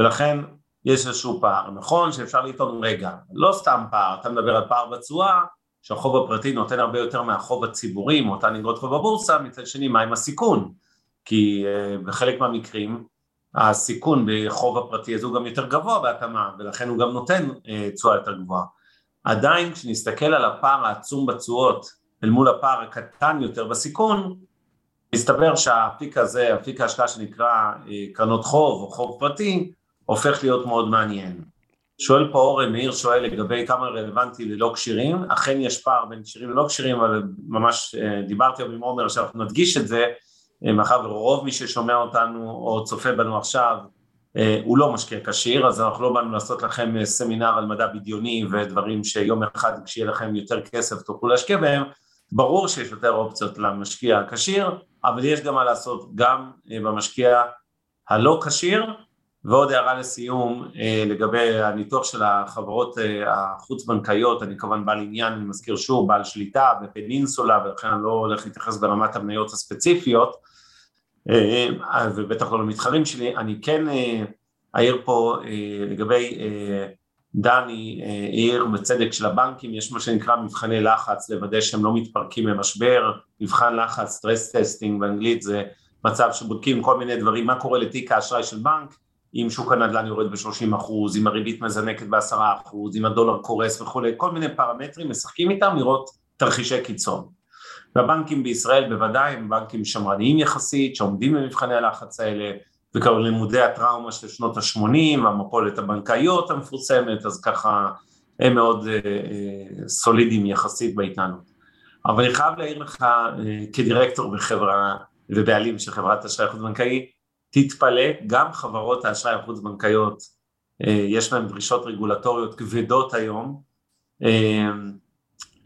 ולכן יש איזשהו פער. נכון שאפשר לטעון, רגע, לא סתם פער, אתה מדבר על פער בתשואה, שהחוב הפרטי נותן הרבה יותר מהחוב הציבורי, מאותן אגרות חוב בבורסה, מצד שני מה עם הסיכון? כי uh, בחלק מהמקרים הסיכון בחוב הפרטי הזה הוא גם יותר גבוה בהתאמה, ולכן הוא גם נותן uh, תשואה יותר גבוהה. עדיין כשנסתכל על הפער העצום בתשואות אל מול הפער הקטן יותר בסיכון, מסתבר שהאפיק הזה, אפיק ההשקעה שנקרא uh, קרנות חוב או חוב פרטי, הופך להיות מאוד מעניין. שואל פה אורן, מאיר שואל לגבי כמה רלוונטי ללא כשירים, אכן יש פער בין כשירים ללא כשירים, אבל ממש אה, דיברתי היום עם עומר שאנחנו נדגיש את זה, אה, מאחר ורוב מי ששומע אותנו או צופה בנו עכשיו אה, הוא לא משקיע כשיר, אז אנחנו לא באנו לעשות לכם סמינר על מדע בדיוני ודברים שיום אחד כשיהיה לכם יותר כסף תוכלו להשקיע בהם, ברור שיש יותר אופציות למשקיע הכשיר, אבל יש גם מה לעשות גם במשקיע הלא כשיר, ועוד הערה לסיום אה, לגבי הניתוח של החברות אה, החוץ-בנקאיות, אני כמובן בעל עניין, אני מזכיר שוב, בעל שליטה בפנינסולה ולכן אני לא הולך להתייחס ברמת המניות הספציפיות אה, ובטח לא למתחרים שלי, אני כן אעיר פה לגבי דני העיר בצדק של הבנקים, יש מה שנקרא מבחני לחץ לוודא שהם לא מתפרקים ממשבר, מבחן לחץ, stress testing באנגלית זה מצב שבודקים כל מיני דברים, מה קורה לתיק האשראי של בנק אם שוק הנדל"ן יורד ב-30 אחוז, אם הריבית מזנקת ב-10 אחוז, אם הדולר קורס וכולי, כל מיני פרמטרים, משחקים איתם לראות תרחישי קיצון. והבנקים בישראל בוודאי הם בנקים שמרניים יחסית, שעומדים במבחני הלחץ האלה, וכבר לימודי הטראומה של שנות ה-80, המפולת הבנקאיות המפורסמת, אז ככה הם מאוד אה, אה, סולידיים יחסית בהתנהלות. אבל אני חייב להעיר לך אה, כדירקטור בחברה ובעלים של חברת אשראי חוץ בנקאי, תתפלא, גם חברות האשראי החוץ-בנקאיות, אה, יש להן דרישות רגולטוריות כבדות היום. אה,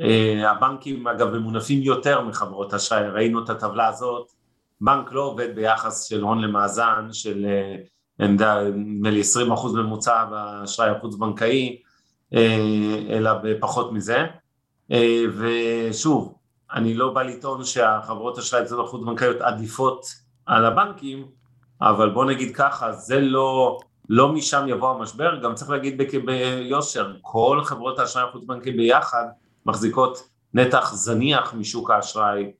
אה, הבנקים אגב ממונפים יותר מחברות האשראי, ראינו את הטבלה הזאת, בנק לא עובד ביחס של הון למאזן של נדמה לי 20 אחוז ממוצע באשראי החוץ-בנקאי, אלא בפחות מזה. ושוב, אני לא בא לטעון שהחברות אשראי החוץ-בנקאיות עדיפות על הבנקים, אבל בוא נגיד ככה, זה לא, לא משם יבוא המשבר, גם צריך להגיד ביושר, כל חברות האשראי החוץ-בנקי ביחד מחזיקות נתח זניח משוק האשראי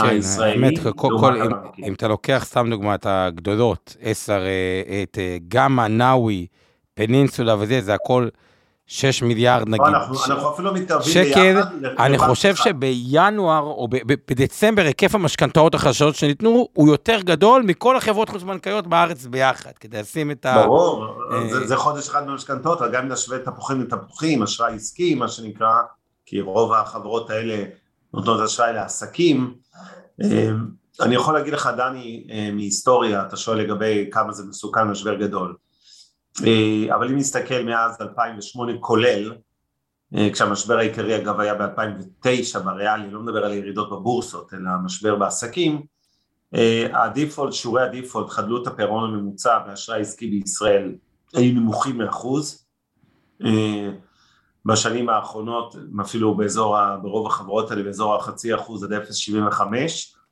כן, הישראלי. האמת, כל, כל, אם, אם אתה לוקח, סתם דוגמא, את הגדולות, עשר, אה, את אה, גמא, נאווי, פנינסולה וזה, זה הכל 6 מיליארד נגיד. אנחנו, ש... אנחנו אפילו מתקרבים שקל, ביחד. אני חושב אחד. שבינואר או בדצמבר היקף המשכנתאות החדשות שניתנו הוא יותר גדול מכל החברות חוץ-בנקאיות בארץ ביחד, כדי לשים את ה... ברור, אה... זה, זה חודש אחד במשכנתאות, גם אם נשווה תפוחים לתפוחים, אשראי עסקי מה שנקרא, כי רוב החברות האלה נותנות אשראי לעסקים. אה, אני יכול להגיד לך, דני, אה, מהיסטוריה, אתה שואל לגבי כמה זה מסוכן משבר גדול. אה, אבל אם נסתכל מאז 2008 כולל, אה, כשהמשבר העיקרי אגב היה ב-2009 בריאלי, לא מדבר על ירידות בבורסות, אלא המשבר בעסקים, אה, הדיפולט, שיעורי הדיפולט, חדלות הפירעון הממוצע באשראי עסקי בישראל היו נמוכים מאחוז. בשנים האחרונות, אפילו באזור, ברוב החברות האלה, באזור החצי אחוז עד 0.75,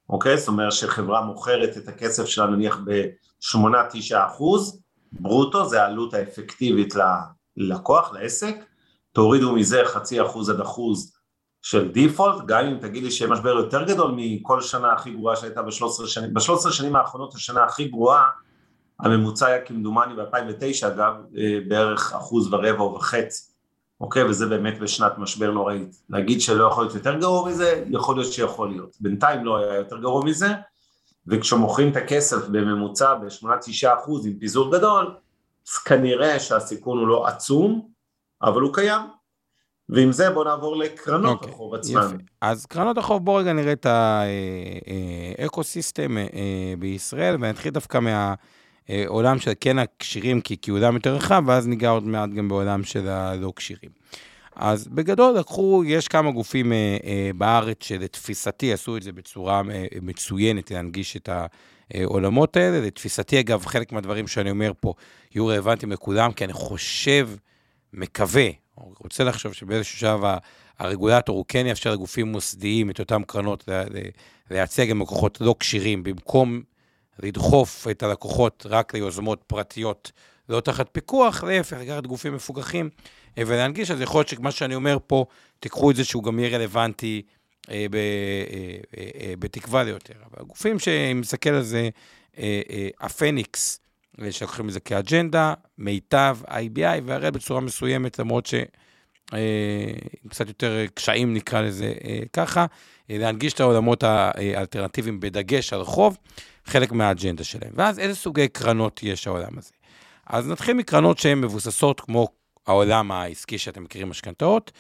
אוקיי? זאת אומרת שחברה מוכרת את הכסף שלה נניח ב-8-9 אחוז, ברוטו זה העלות האפקטיבית ללקוח, לעסק, תורידו מזה חצי אחוז עד אחוז של דיפולט, גם אם תגיד לי שיהיה משבר יותר גדול מכל שנה הכי גרועה שהייתה ב-13 שנים, ב-13 שנים האחרונות השנה הכי גרועה, הממוצע היה כמדומני ב-2009 אגב, אה, בערך אחוז ורבע או וחצי, אוקיי? וזה באמת בשנת משבר נוראית. להגיד שלא יכול להיות יותר גרוע מזה, יכול להיות שיכול להיות. בינתיים לא היה יותר גרוע מזה, וכשמוכרים את הכסף בממוצע ב-8-9 אחוז עם פיזור גדול, אז כנראה שהסיכון הוא לא עצום, אבל הוא קיים. ועם זה בואו נעבור לקרנות okay, אוקיי, החוב עצמן. אז קרנות החוב, בואו רגע נראה את האקו-סיסטם אה, אה, בישראל, ונתחיל דווקא מהעולם של כן הכשירים, כי, כי הוא עולם יותר רחב, ואז ניגע עוד מעט גם בעולם של הלא כשירים. אז בגדול לקחו, יש כמה גופים אה, אה, בארץ שלתפיסתי עשו את זה בצורה אה, מצוינת להנגיש את העולמות האלה. לתפיסתי, אגב, חלק מהדברים שאני אומר פה יהיו רלוונטיים לכולם, כי אני חושב, מקווה, רוצה לחשוב שבאיזשהו שלב הרגולטור הוא כן יאפשר לגופים מוסדיים את אותן קרנות לייצג עם לקוחות לא כשירים, במקום לדחוף את הלקוחות רק ליוזמות פרטיות לא תחת פיקוח, להפך, לקחת גופים מפוקחים ולהנגיש, אז יכול להיות שמה שאני אומר פה, תיקחו את זה שהוא גם יהיה רלוונטי אה, אה, אה, אה, בתקווה ליותר. אבל הגופים שמסתכל על זה, אה, אה, הפניקס, שלוקחים את זה כאג'נדה, מיטב, IBI והראל בצורה מסוימת, למרות ש... אה, קצת יותר קשיים נקרא לזה אה, ככה, אה, להנגיש את העולמות האלטרנטיביים בדגש על חוב, חלק מהאג'נדה שלהם. ואז איזה סוגי קרנות יש העולם הזה? אז נתחיל מקרנות שהן מבוססות כמו העולם העסקי שאתם מכירים משכנתאות,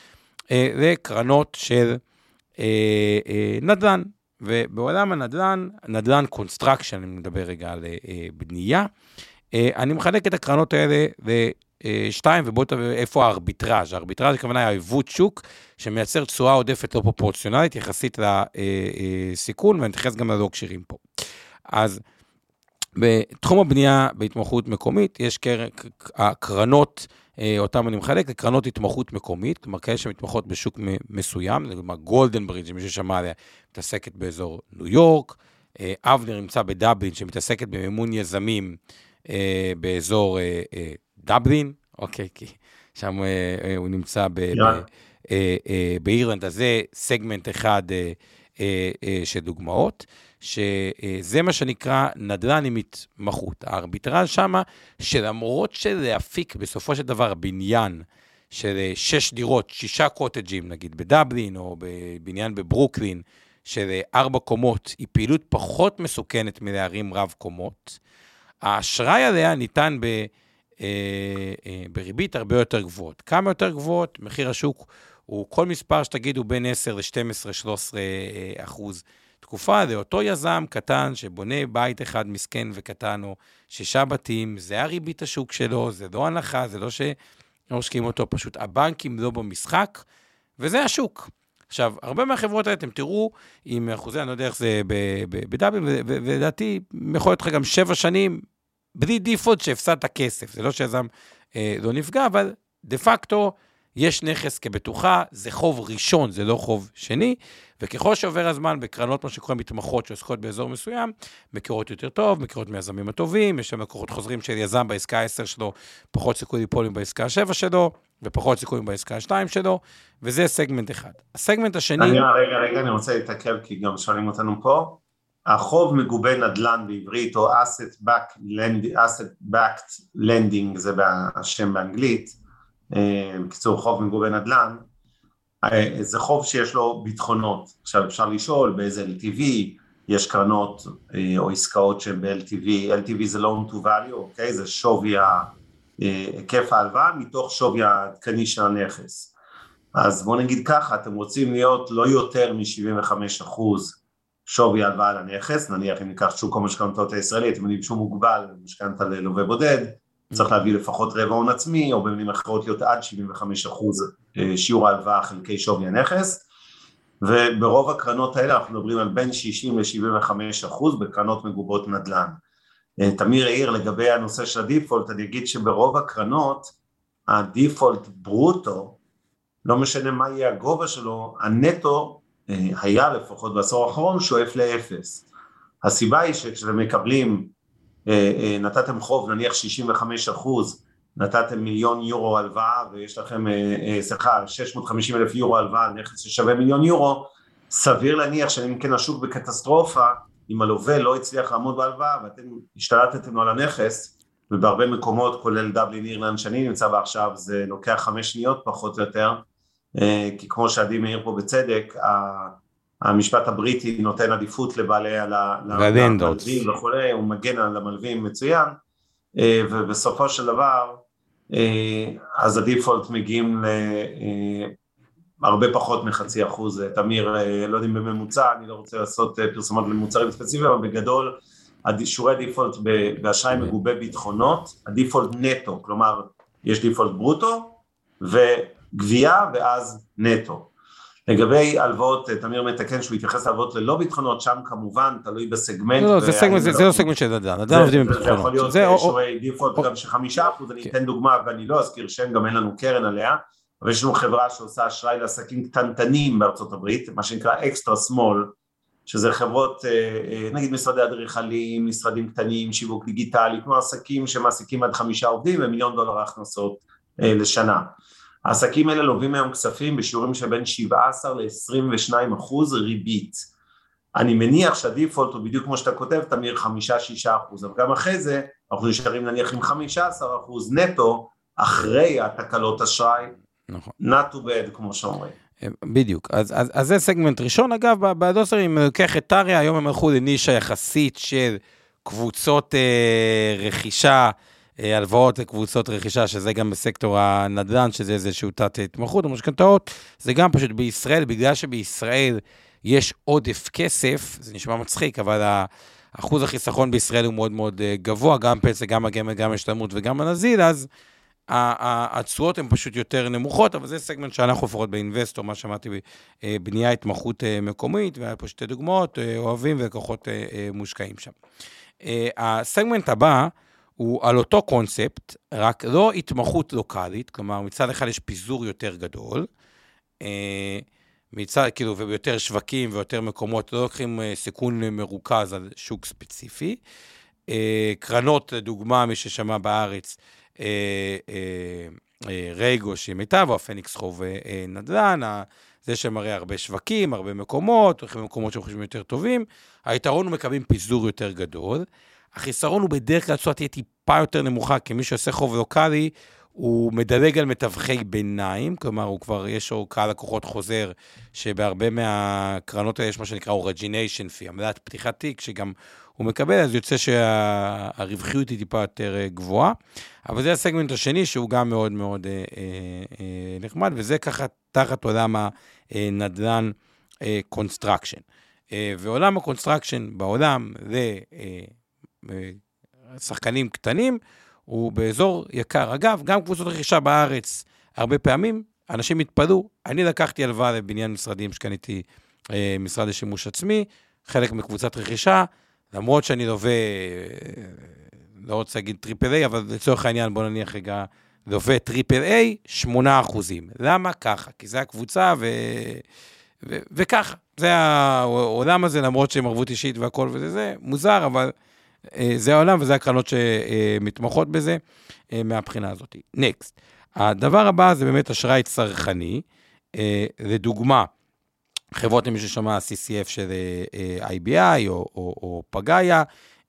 לקרנות של נדל"ן. ובעולם הנדל"ן, נדל"ן construction, אני מדבר רגע על בנייה, אני מחלק את הקרנות האלה לשתיים, ובואו תראו איפה הארביטראז'. הארביטראז' הכוונה היא העיוות שוק, שמייצר תשואה עודפת לא פרופורציונלית יחסית לסיכון, ואני אתייחס גם ללא כשירים פה. אז בתחום הבנייה בהתמחות מקומית, יש קר... אה, אותן אני מחלק, לקרנות התמחות מקומית, כלומר כאלה שמתמחות בשוק מסוים, לדוגמה Golden Bridge, מי ששמע עליה, מתעסקת באזור ניו יורק, אה, אבנר נמצא בדבלין, שמתעסקת במימון יזמים אה, באזור דבלין, אוקיי, כי שם הוא נמצא ב, yeah. ב, באירלנד, אז זה סגמנט אחד של דוגמאות. שזה מה שנקרא נדל"ן עם התמחות. הארביטראז' שמה, שלמרות שלהפיק בסופו של דבר בניין של שש דירות, שישה קוטג'ים, נגיד בדבלין, או בבניין בברוקלין, של ארבע קומות, היא פעילות פחות מסוכנת מלהרים רב קומות, האשראי עליה ניתן ב... אה, אה, בריבית הרבה יותר גבוהות. כמה יותר גבוהות? מחיר השוק הוא כל מספר שתגידו בין 10 ל-12, 13 אחוז תקופה לאותו יזם קטן שבונה בית אחד מסכן וקטן, או שישה בתים, זה הריבית השוק שלו, זה לא הנחה, זה לא שלא משקיעים אותו, פשוט הבנקים לא במשחק, וזה השוק. עכשיו, הרבה מהחברות האלה, אתם תראו, עם אחוזי, אני לא יודע איך זה בדאבל, ולדעתי, יכול להיות לך גם שבע שנים, בלי דיפולט שהפסדת כסף. זה לא שיזם אה, לא נפגע, אבל דה פקטו, יש נכס כבטוחה, זה חוב ראשון, זה לא חוב שני, וככל שעובר הזמן בקרנות, מה שקורה מתמחות שעוסקות באזור מסוים, מכירות יותר טוב, מכירות מיזמים הטובים, יש שם לקוחות חוזרים של יזם בעסקה 10 שלו, פחות סיכוי ליפול בעסקה 7 שלו, ופחות סיכוי בעסקה 2 שלו, וזה סגמנט אחד. הסגמנט השני... אני, רגע, רגע, אני רוצה להתעכב, כי גם שואלים אותנו פה. החוב מגובה נדל"ן בעברית, או asset backed lending, asset backed lending, זה השם באנגלית, בקיצור חוב מגובה נדל"ן, אה, זה חוב שיש לו ביטחונות. עכשיו אפשר לשאול באיזה LTV, יש קרנות אה, או עסקאות שהן ב-LTV, LTV זה loan to value, אוקיי? זה שווי היקף ההלוואה מתוך שווי העדכני של הנכס. אז בואו נגיד ככה, אתם רוצים להיות לא יותר מ-75 אחוז שווי הלוואה לנכס, נניח אם ניקח שוק המשכנתות הישראלי, אתם יודעים שהוא מוגבל, משכנתה ללווה בודד, צריך להביא לפחות רבע הון עצמי, או במילים אחרות להיות עד 75 אחוז אה, שיעור ההלוואה חלקי שווי הנכס, וברוב הקרנות האלה אנחנו מדברים על בין 60 ל-75 אחוז בקרנות מגובות נדל"ן. אה, תמיר העיר לגבי הנושא של הדיפולט, אני אגיד שברוב הקרנות הדיפולט ברוטו לא משנה מה יהיה הגובה שלו, הנטו אה, היה לפחות בעשור האחרון שואף לאפס. הסיבה היא שכשאתם מקבלים, נתתם חוב נניח 65 אחוז, נתתם מיליון יורו הלוואה ויש לכם, סליחה, 650 אלף יורו הלוואה, נכס ששווה מיליון יורו, סביר להניח שאם כן השוק בקטסטרופה, אם הלווה לא הצליח לעמוד בהלוואה ואתם השתלטתם לו על הנכס, ובהרבה מקומות, כולל דבלין אירלנד שאני נמצא בה עכשיו, זה לוקח חמש שניות פחות או יותר, אה, כי כמו שעדי מאיר פה בצדק, המשפט הבריטי נותן עדיפות לבעלי המלווים וכולי, הוא מגן על המלווים מצוין, אה, ובסופו של דבר, אה, אז ה default מגיעים להרבה פחות מחצי אחוז, תמיר, לא יודעים בממוצע, אני לא רוצה לעשות פרסומות למוצרים ספציפיים, אבל בגדול שיעורי ה default באשראי מגובה ביטחונות, ה default נטו, כלומר יש default ברוטו וגבייה ואז נטו. לגבי הלוואות, תמיר מתקן שהוא יתייחס להלוואות ללא ביטחונות, שם כמובן תלוי בסגמנט. לא, לא, זה סגמנט, זה לא סגמנט של נדל"ן, נדל"ן עובדים עם ביטחונות. זה יכול להיות שיעורי default גם של חמישה אחוז, אני. אתן דוגמה ואני לא אזכיר שם, גם אין לנו קרן עליה, אבל יש לנו חברה שעושה אשראי לעסקים קטנטנים בארצות הברית, מה שנקרא אקסטרה סמול, שזה חברות, אה, אה, נגיד משרדי אדריכלים, משרדים קטנים, שיווק דיגיטלי, כמו עסקים שמעסיקים עד חמישה עובדים ומיליון דולר הכנסות אה, לשנה. העסקים האלה לווים היום כספים בשיעורים שבין 17 ל-22 אחוז ריבית. אני מניח שהדיפולט הוא בדיוק כמו שאתה כותב, תמיר חמישה-שישה אחוז, אבל גם אחרי זה אנחנו נשארים נניח עם חמישה עשר אחוז נטו אחרי התקלות אשראי, נכון. not too bad כמו שאומרים. בדיוק, אז, אז, אז זה סגמנט ראשון. אגב, באדוסר, אם לוקח את טריה, היום הם הלכו לנישה יחסית של קבוצות אה, רכישה, אה, הלוואות לקבוצות רכישה, שזה גם בסקטור הנדל"ן, שזה איזשהו תת התמחות או משכנתאות, זה גם פשוט בישראל, בגלל שבישראל יש עודף כסף, זה נשמע מצחיק, אבל אחוז החיסכון בישראל הוא מאוד מאוד אה, גבוה, גם פנסיה, גם הגמל, גם השתלמות וגם הנזיל, אז... התשואות הן פשוט יותר נמוכות, אבל זה סגמנט שאנחנו לפחות באינבסטור, מה שאמרתי, אה, בנייה התמחות אה, מקומית, והיה פה שתי דוגמאות, אה, אוהבים ולקוחות מושקעים שם. הסגמנט הבא הוא על אותו קונספט, רק לא התמחות לוקאלית, כלומר מצד אחד יש פיזור יותר גדול, מצד, כאילו, ויותר שווקים ויותר מקומות, לא לוקחים סיכון מרוכז על שוק ספציפי. קרנות, לדוגמה, מי ששמע בארץ, אה, אה, אה, רייגו שהיא מיטב, או הפניקס חוב נדל"ן, זה שמראה הרבה שווקים, הרבה מקומות, הולכים למקומות שהם חושבים יותר טובים. היתרון הוא מקבלים פיזור יותר גדול. החיסרון הוא בדרך כלל תשואה תהיה טיפה יותר נמוכה, כי מי שעושה חוב לוקאלי, הוא מדלג על מתווכי ביניים, כלומר, הוא כבר, יש לו קהל לקוחות חוזר, שבהרבה מהקרנות האלה יש מה שנקרא אורג'יניישן פי, עמדת פתיחת תיק, שגם הוא מקבל, אז יוצא שהרווחיות היא טיפה יותר אה, גבוהה. אבל זה הסגמנט השני, שהוא גם מאוד מאוד אה, אה, אה, נחמד, וזה ככה תחת עולם הנדל"ן construction. אה, ועולם ה construction בעולם, זה אה, אה, שחקנים קטנים, הוא באזור יקר. אגב, גם קבוצות רכישה בארץ, הרבה פעמים אנשים התפלאו. אני לקחתי הלוואה לבניין משרדים שקניתי אה, משרד לשימוש עצמי, חלק מקבוצת רכישה, למרות שאני לווה, לא רוצה להגיד triple A, אבל לצורך העניין בוא נניח רגע, לווה triple A, 8 אחוזים. למה? ככה, כי זה הקבוצה ו... ו... וככה. זה העולם הזה, למרות שהם ערבות אישית והכל וזה, זה מוזר, אבל אה, זה העולם וזה הקרנות שמתמחות בזה אה, מהבחינה הזאת. next. הדבר הבא זה באמת אשראי צרכני. אה, לדוגמה, חברות, למי ששמע, CCF של אה, IBI או, או, או פגאיה,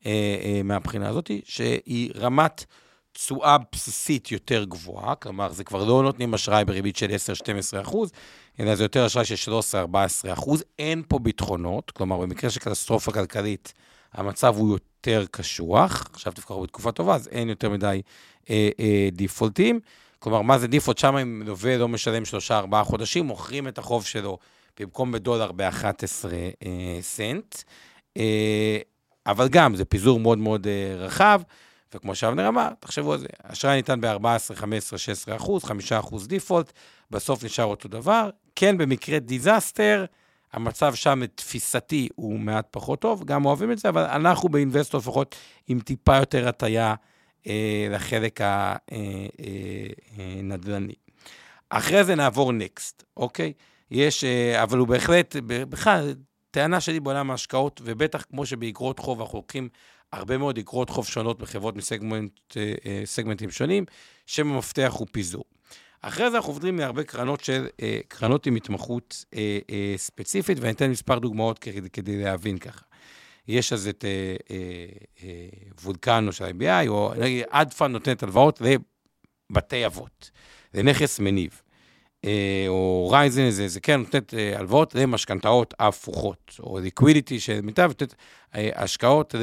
אה, אה, מהבחינה הזאת, שהיא רמת תשואה בסיסית יותר גבוהה, כלומר, זה כבר לא נותנים אשראי בריבית של 10-12 אחוז, אלא זה יותר אשראי של 13-14 אחוז. אין פה ביטחונות, כלומר, במקרה של קטסטרופה כלכלית, המצב הוא יותר קשוח, עכשיו תבחרו בתקופה טובה, אז אין יותר מדי אה, אה, דיפולטים. כלומר, מה זה default? שם אם לווה לא משלם 3-4 חודשים, מוכרים את החוב שלו במקום בדולר ב-11 אה, סנט. אה, אבל גם, זה פיזור מאוד מאוד אה, רחב, וכמו שאבנר אמר, תחשבו על זה, אשראי ניתן ב-14, 15, 16 אחוז, 5 אחוז default, בסוף נשאר אותו דבר. כן, במקרה disaster, המצב שם, לתפיסתי, הוא מעט פחות טוב, גם אוהבים את זה, אבל אנחנו באינבסטור לפחות עם טיפה יותר הטיה אה, לחלק הנדל"ני. אה, אה, אחרי זה נעבור נקסט, אוקיי? יש, אה, אבל הוא בהחלט, בכלל, טענה שלי בעולם ההשקעות, ובטח כמו שבאגרות חוב אנחנו לוקחים הרבה מאוד אגרות חוב שונות בחברות מסגמנטים שונים, שם המפתח הוא פיזור. אחרי זה אנחנו עוברים להרבה קרנות של, קרנות עם התמחות ספציפית, ואני אתן מספר דוגמאות כדי, כדי להבין ככה. יש אז את אה, אה, אה, וולקנו של IBI, או נגיד אדפן נותנת הלוואות לבתי אבות. זה נכס מניב. אה, או רייזן, זה, זה כן נותנת אה, הלוואות למשכנתאות הפוכות, או ליקווידיטי של מיטב, נותנת אה, השקעות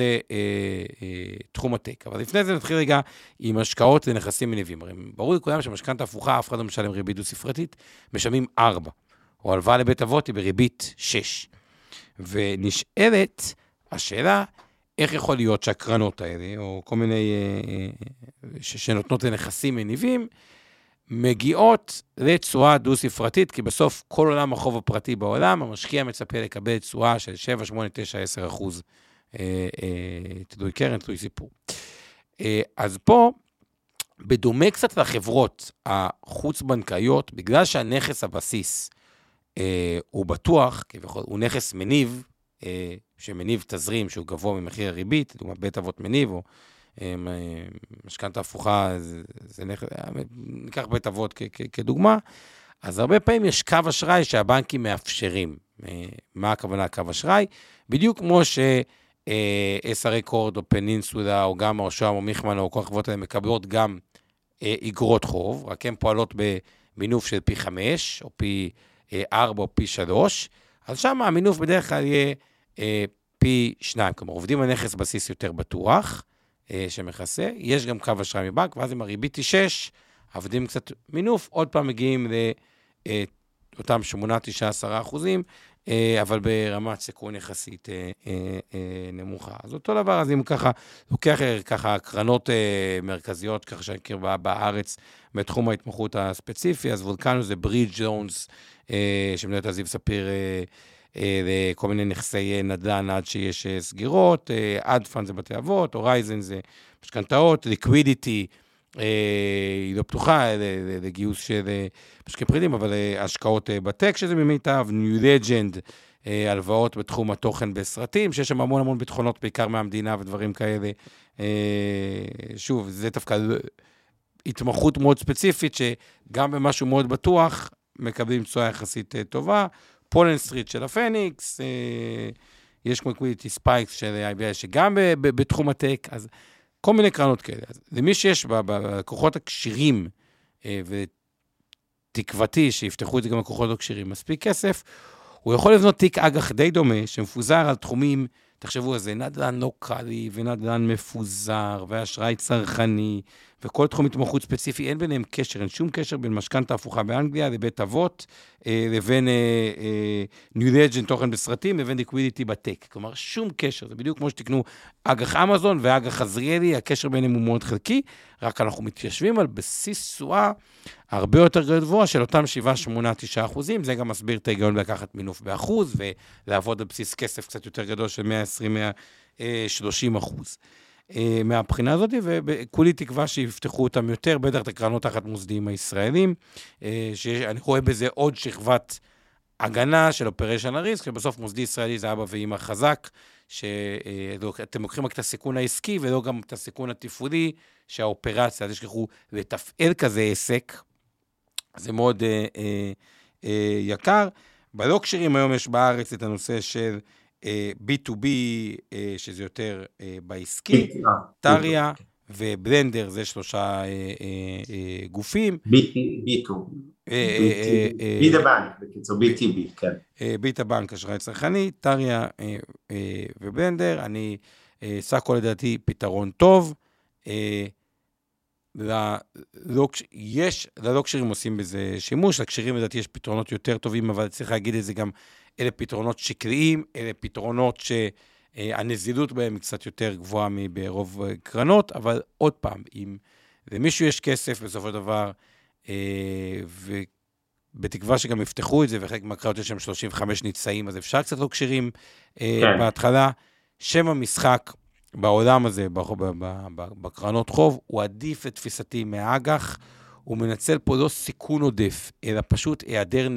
לתחום הטק. אבל לפני זה נתחיל רגע עם השקעות לנכסים מניבים. הרי ברור לכולם שמשכנתה הפוכה, אף אחד לא משלם ריבית דו-ספרתית, משלמים 4, או הלוואה לבית אבות היא בריבית 6. ונשאלת השאלה, איך יכול להיות שהקרנות האלה, או כל מיני, שנותנות לנכסים מניבים, מגיעות לתשואה דו-ספרתית, כי בסוף כל עולם החוב הפרטי בעולם, המשקיע מצפה לקבל תשואה של 7, 8, 9, 10 אחוז, אה, תלוי קרן, תלוי סיפור. אז פה, בדומה קצת לחברות החוץ-בנקאיות, בגלל שהנכס הבסיס הוא בטוח, כביכול, הוא נכס מניב, שמניב תזרים שהוא גבוה ממחיר הריבית, לדוגמה בית אבות מניב, או אה, משכנתה הפוכה, זה, זה נכ... ניקח בית אבות כדוגמה, אז הרבה פעמים יש קו אשראי שהבנקים מאפשרים. אה, מה הכוונה קו אשראי? בדיוק כמו ש... אס אר קורד או פנינסולה או גם או שוהם או מיכמן או כל החברות האלה מקבלות גם איגרות חוב, רק הן פועלות במינוף של פי 5 או פי 4 או פי 3, אז שם המינוף בדרך כלל יהיה אה, פי שניים. כלומר, עובדים על נכס בסיס יותר בטוח, אה, שמכסה, יש גם קו אשראי מבנק, ואז אם הריבית היא 6, עובדים קצת מינוף, עוד פעם מגיעים לאותם 8, 9, 10 אחוזים, אה, אבל ברמת סיכון יחסית אה, אה, אה, נמוכה. אז אותו דבר, אז אם ככה, לוקח אה, ככה קרנות אה, מרכזיות, ככה שאני מכיר בארץ, בתחום ההתמחות הספציפי, אז וולקנו זה ברידג' ג'ונס, אה, שמנהלת הזיו ספיר, אה, לכל מיני נכסי נדל"ן עד שיש אה, סגירות, עד פאנד זה בתי אבות, הורייזן זה משכנתאות, ליקווידיטי, אה, היא לא פתוחה לגיוס של אה, משקיעים פרידים, אבל השקעות בטק שזה במיטב, ניו לג'נד, הלוואות בתחום התוכן בסרטים, שיש שם המון המון ביטחונות, בעיקר מהמדינה ודברים כאלה. שוב, זה דווקא התמחות מאוד ספציפית, שגם במשהו מאוד בטוח, מקבלים תשואה יחסית טובה. פולן סטריט של הפניקס, אה, יש כמו קוויליטי ספייקס של IBI שגם בתחום הטק, אז כל מיני קרנות כאלה. אז למי שיש בלקוחות הכשירים, אה, ותקוותי שיפתחו את זה גם לקוחות הכשירים, מספיק כסף, הוא יכול לבנות תיק אג"ח די דומה, שמפוזר על תחומים, תחשבו על זה, נדל"ן לוקאלי ונדל"ן מפוזר, ואשראי צרכני, וכל תחום התמחות ספציפי, אין ביניהם קשר, אין שום קשר בין משכנתה הפוכה באנגליה לבית אבות, אה, לבין ניו אה, לג'נד, אה, תוכן בסרטים, לבין ליקווידיטי בטק. כלומר, שום קשר. זה בדיוק כמו שתקנו אג"ח אמזון ואג"ח עזריאלי, הקשר ביניהם הוא מאוד חלקי, רק אנחנו מתיישבים על בסיס תשואה הרבה יותר גבוה של אותם 7, 8, 9 אחוזים. זה גם מסביר את ההיגיון לקחת מינוף באחוז ולעבוד על בסיס כסף קצת יותר גדול של 120, 130 אחוז. אה, מהבחינה הזאת, וכולי תקווה שיפתחו אותם יותר, בטח את הקרנות תחת מוסדיים הישראלים, אה, שאני רואה בזה עוד שכבת הגנה של אופריישן הריסק, שבסוף מוסדי ישראלי זה אבא ואימא חזק, שאתם לוקחים רק את הסיכון העסקי ולא גם את הסיכון התפעולי, שהאופרציה, אל תשכחו, לתפעל כזה עסק, זה מאוד אה, אה, אה, יקר. בלוקשרים היום יש בארץ את הנושא של B2B, אה, שזה יותר אה, בעסקי, אה, טריה ובלנדר, זה שלושה גופים. B2. ביט הבנק, בקיצור, BTB, כן. ביט הבנק, אשראי צרכני, טריה ובלנדר. אני, סך הכל לדעתי פתרון טוב. יש, ללוקשרים עושים בזה שימוש, לקשרים לדעתי יש פתרונות יותר טובים, אבל צריך להגיד את זה גם אלה פתרונות שקריים, אלה פתרונות שהנזילות בהם היא קצת יותר גבוהה מברוב קרנות, אבל עוד פעם, אם למישהו יש כסף בסופו של דבר, אה, ובתקווה שגם יפתחו את זה, וחלק מהקרנות יש שם 35 ניצאים, אז אפשר קצת לא כשרים אה, כן. בהתחלה. שם המשחק בעולם הזה, בקרנות חוב, הוא עדיף לתפיסתי מהאג"ח, הוא מנצל פה לא סיכון עודף, אלא פשוט היעדר,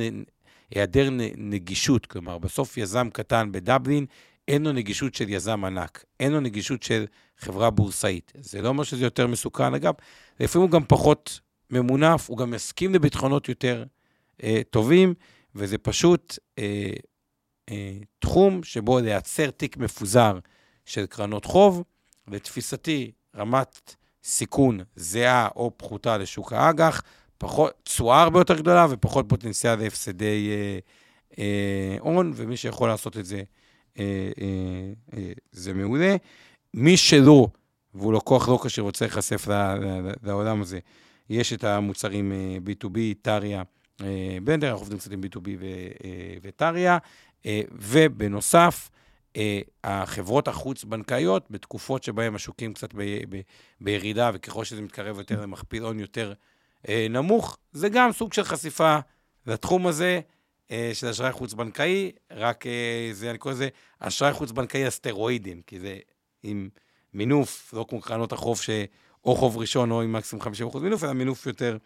היעדר נגישות. כלומר, בסוף יזם קטן בדבלין, אין לו נגישות של יזם ענק, אין לו נגישות של חברה בורסאית. זה לא אומר שזה יותר מסוכן, אגב, לפעמים הוא גם פחות ממונף, הוא גם יסכים לביטחונות יותר אה, טובים, וזה פשוט אה, אה, תחום שבו לייצר תיק מפוזר של קרנות חוב, לתפיסתי, רמת סיכון זהה או פחותה לשוק האג"ח, פחות, תשואה הרבה יותר גדולה ופחות פוטנציאל להפסדי אה, אה, הון, ומי שיכול לעשות את זה, אה, אה, אה, זה מעולה. מי שלא, והוא לקוח לא כשיר, רוצה להיחשף לעולם הזה, יש את המוצרים אה, B2B, טריה, אה, בנדר, אנחנו עובדים קצת עם B2B וטריה, אה, ובנוסף, החברות החוץ-בנקאיות, בתקופות שבהן השוקים קצת ב, ב, בירידה, וככל שזה מתקרב יותר למכפיל הון יותר נמוך, זה גם סוג של חשיפה לתחום הזה של אשראי חוץ-בנקאי, רק זה, אני קורא לזה אשראי חוץ-בנקאי אסטרואידים, כי זה עם מינוף, לא כמו קרנות החוב ש... או חוב ראשון או עם מקסימום 50% מינוף, אלא מינוף יותר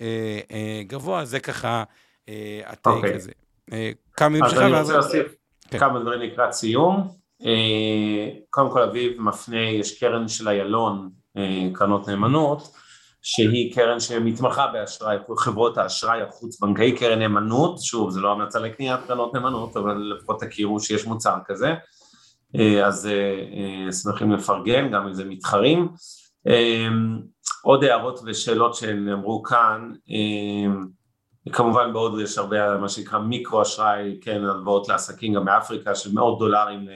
אה, אה, גבוה, זה ככה אה, הטייק okay. אוקיי. הזה. אה, כמה מילים שלך, ואז... אז אני רוצה להוסיף כן. כמה דברים לקראת סיום. אה, קודם כל, אביב מפנה, יש קרן של איילון, אה, קרנות נאמנות, שהיא קרן שמתמחה באשראי, חברות האשראי החוץ-בנקאי, קרן נאמנות, שוב, זה לא המלצה לקניית קרנות נאמנות, אבל לפחות תכירו שיש מוצר כזה, אה, אז שמחים לפרגן, גם אם זה מתחרים. עוד הערות ושאלות שנאמרו כאן, כמובן בעוד יש הרבה מה שנקרא מיקרו אשראי, כן, הלוואות לעסקים גם מאפריקה של מאות דולרים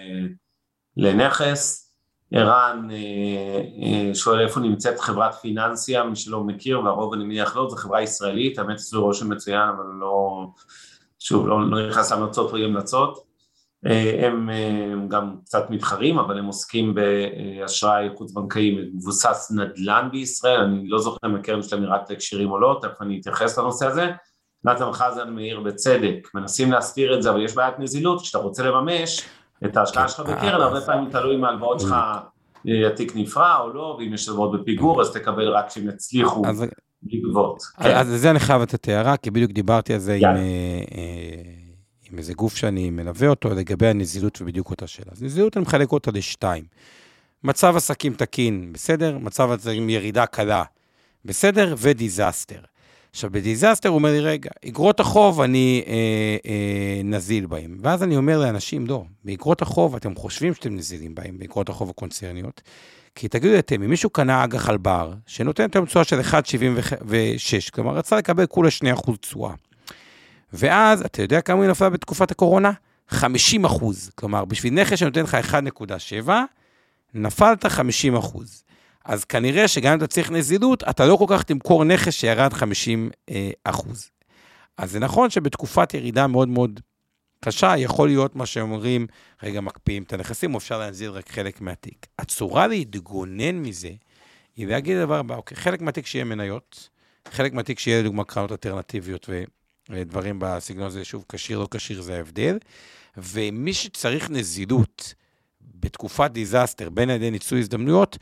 לנכס. ערן אה, אה, שואל איפה נמצאת חברת פיננסיה, מי שלא מכיר, והרוב אני מניח לא, זו חברה ישראלית, האמת שזה רושם מצוין, אבל לא, שוב, לא, לא נכנס להמלצות או אי המלצות. אה, הם גם קצת מתחרים, אבל הם עוסקים באשראי חוץ-בנקאי מבוסס נדל"ן בישראל, אני לא זוכר אם הקרן שלהם נראית הקשרים או לא, תכף אני אתייחס לנושא הזה. נתן חזן מעיר בצדק, מנסים להסתיר את זה, אבל יש בעיית נזילות, כשאתה רוצה לממש את ההשקעה שלך בקרן, הרבה פעמים תלוי אם ההלוואות שלך אה, התיק נפרע או לא, ואם יש הלוואות בפיגור, אז תקבל רק כשהם יצליחו לגבות. אז לזה אני חייב לתת הערה, כי בדיוק דיברתי על זה עם... עם איזה גוף שאני מלווה אותו, לגבי הנזילות ובדיוק אותה שאלה. אז נזילות אני מחלק אותה לשתיים. מצב עסקים תקין, בסדר? מצב עסקים ירידה קלה, בסדר? ו disaster. עכשיו, ב disaster הוא אומר לי, רגע, אגרות החוב אני אה, אה, נזיל בהם. ואז אני אומר לאנשים, לא, באגרות החוב אתם חושבים שאתם נזילים בהם, באגרות החוב הקונצרניות, כי תגידו אתם, אם מישהו קנה אג"ח על בר, שנותן את המצועה של 1.76, כלומר רצה לקבל כולה 2% תשואה, ואז, אתה יודע כמה היא נפלה בתקופת הקורונה? 50 אחוז. כלומר, בשביל נכס שנותן לך 1.7, נפלת 50 אחוז. אז כנראה שגם אם אתה צריך נזילות, אתה לא כל כך תמכור נכס שירד 50 אה, אחוז. אז זה נכון שבתקופת ירידה מאוד מאוד קשה, יכול להיות מה שאומרים, רגע, מקפיאים את הנכסים, או אפשר להנזיל רק חלק מהתיק. הצורה להתגונן מזה, היא להגיד דבר הבא, אוקיי, חלק מהתיק שיהיה מניות, חלק מהתיק שיהיה לדוגמה קרנות אלטרנטיביות דברים בסגנון הזה, שוב, כשיר לא כשיר זה ההבדל. ומי שצריך נזילות בתקופת disaster, בין על ידי ניצול הזדמנויות,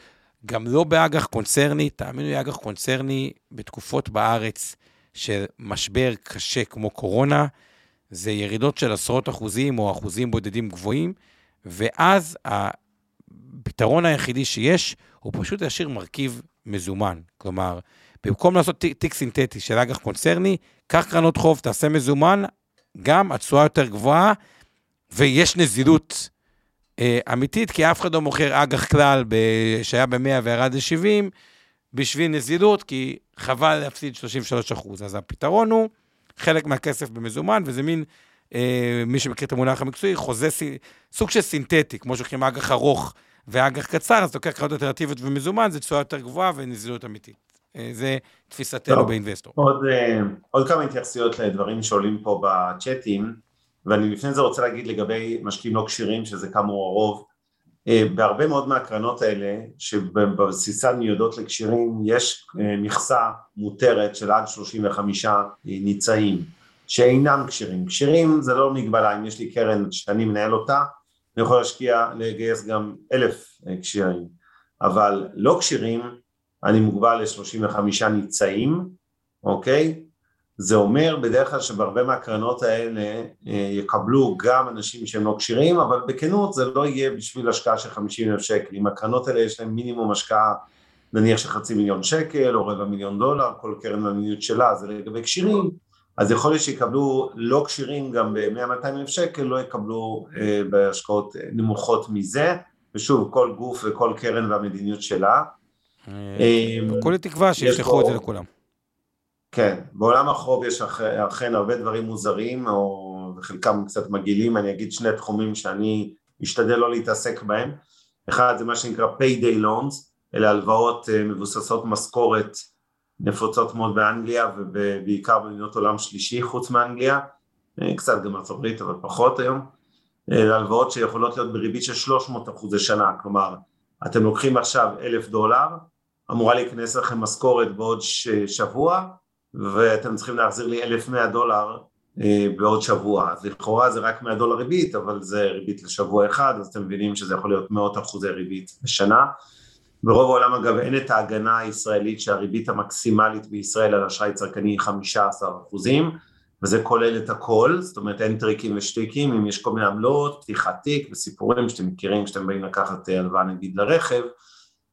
גם לא באג"ח קונצרני, תאמינו לי, אג"ח קונצרני בתקופות בארץ של משבר קשה כמו קורונה, זה ירידות של עשרות אחוזים או אחוזים בודדים גבוהים, ואז הפתרון היחידי שיש הוא פשוט להשאיר מרכיב מזומן. כלומר, במקום לעשות תיק סינתטי של אג"ח קונצרני, קח קרנות חוב, תעשה מזומן, גם התשואה יותר גבוהה, ויש נזילות אמיתית, כי אף אחד לא מוכר אג"ח כלל שהיה ב-100 וירד ל-70, בשביל נזילות, כי חבל להפסיד 33 אחוז. אז הפתרון הוא חלק מהכסף במזומן, וזה מין, אה, מי שמכיר את המונח המקצועי, חוזה, סוג של סינתטי, כמו שלוקחים אג"ח ארוך ואג"ח קצר, אז לוקח קרנות אלטרנטיביות ומזומן, זה תשואה יותר גבוהה ונזילות אמיתית. אה, זה תפיסתנו באינבסטור. עוד, אה, עוד כמה התייחסויות לדברים שעולים פה בצ'אטים, ואני לפני זה רוצה להגיד לגבי משקיעים לא כשירים, שזה כאמור הרוב, אה, בהרבה מאוד מהקרנות האלה, שבבסיסן מיועדות לכשירים, יש מכסה מותרת של עד 35 ניצאים, שאינם כשירים. כשירים זה לא מגבלה, אם יש לי קרן שאני מנהל אותה, אני יכול להשקיע, לגייס גם אלף כשירים, אבל לא כשירים, אני מוגבל ל-35 ניצאים, אוקיי? זה אומר בדרך כלל שבהרבה מהקרנות האלה אה, יקבלו גם אנשים שהם לא כשירים, אבל בכנות זה לא יהיה בשביל השקעה של 50 אלף שקל. אם הקרנות האלה יש להן מינימום השקעה נניח של חצי מיליון שקל או רבע מיליון דולר, כל קרן במדיניות שלה זה לגבי כשירים, אז יכול להיות שיקבלו לא כשירים גם ב-100-200 אלף שקל, לא יקבלו אה, בהשקעות נמוכות מזה, ושוב, כל גוף וכל קרן והמדיניות שלה. אה, כולי תקווה שישלחו את זה לכולם. כן, בעולם החוב יש אכן הרבה דברים מוזרים, או חלקם קצת מגעילים, אני אגיד שני תחומים שאני משתדל לא להתעסק בהם. אחד זה מה שנקרא payday loans, אלה הלוואות אה, מבוססות משכורת נפוצות מאוד באנגליה ובעיקר במדינות עולם שלישי חוץ מאנגליה, אה, קצת גם ארצות הברית אבל פחות היום. אלה הלוואות שיכולות להיות בריבית של 300 אחוז לשנה, כלומר אתם לוקחים עכשיו אלף דולר, אמורה להיכנס לכם משכורת בעוד שבוע, ואתם צריכים להחזיר לי 1,100 דולר אה, בעוד שבוע, אז לכאורה זה רק 100 דולר ריבית, אבל זה ריבית לשבוע אחד, אז אתם מבינים שזה יכול להיות מאות אחוזי ריבית בשנה. ברוב העולם אגב אין את ההגנה הישראלית שהריבית המקסימלית בישראל על אשראי צרכני היא 15 אחוזים, וזה כולל את הכל, זאת אומרת אין טריקים ושטיקים, אם יש כל מיני עמלות, פתיחת תיק וסיפורים שאתם מכירים כשאתם באים לקחת אה, הלוואה נגיד לרכב,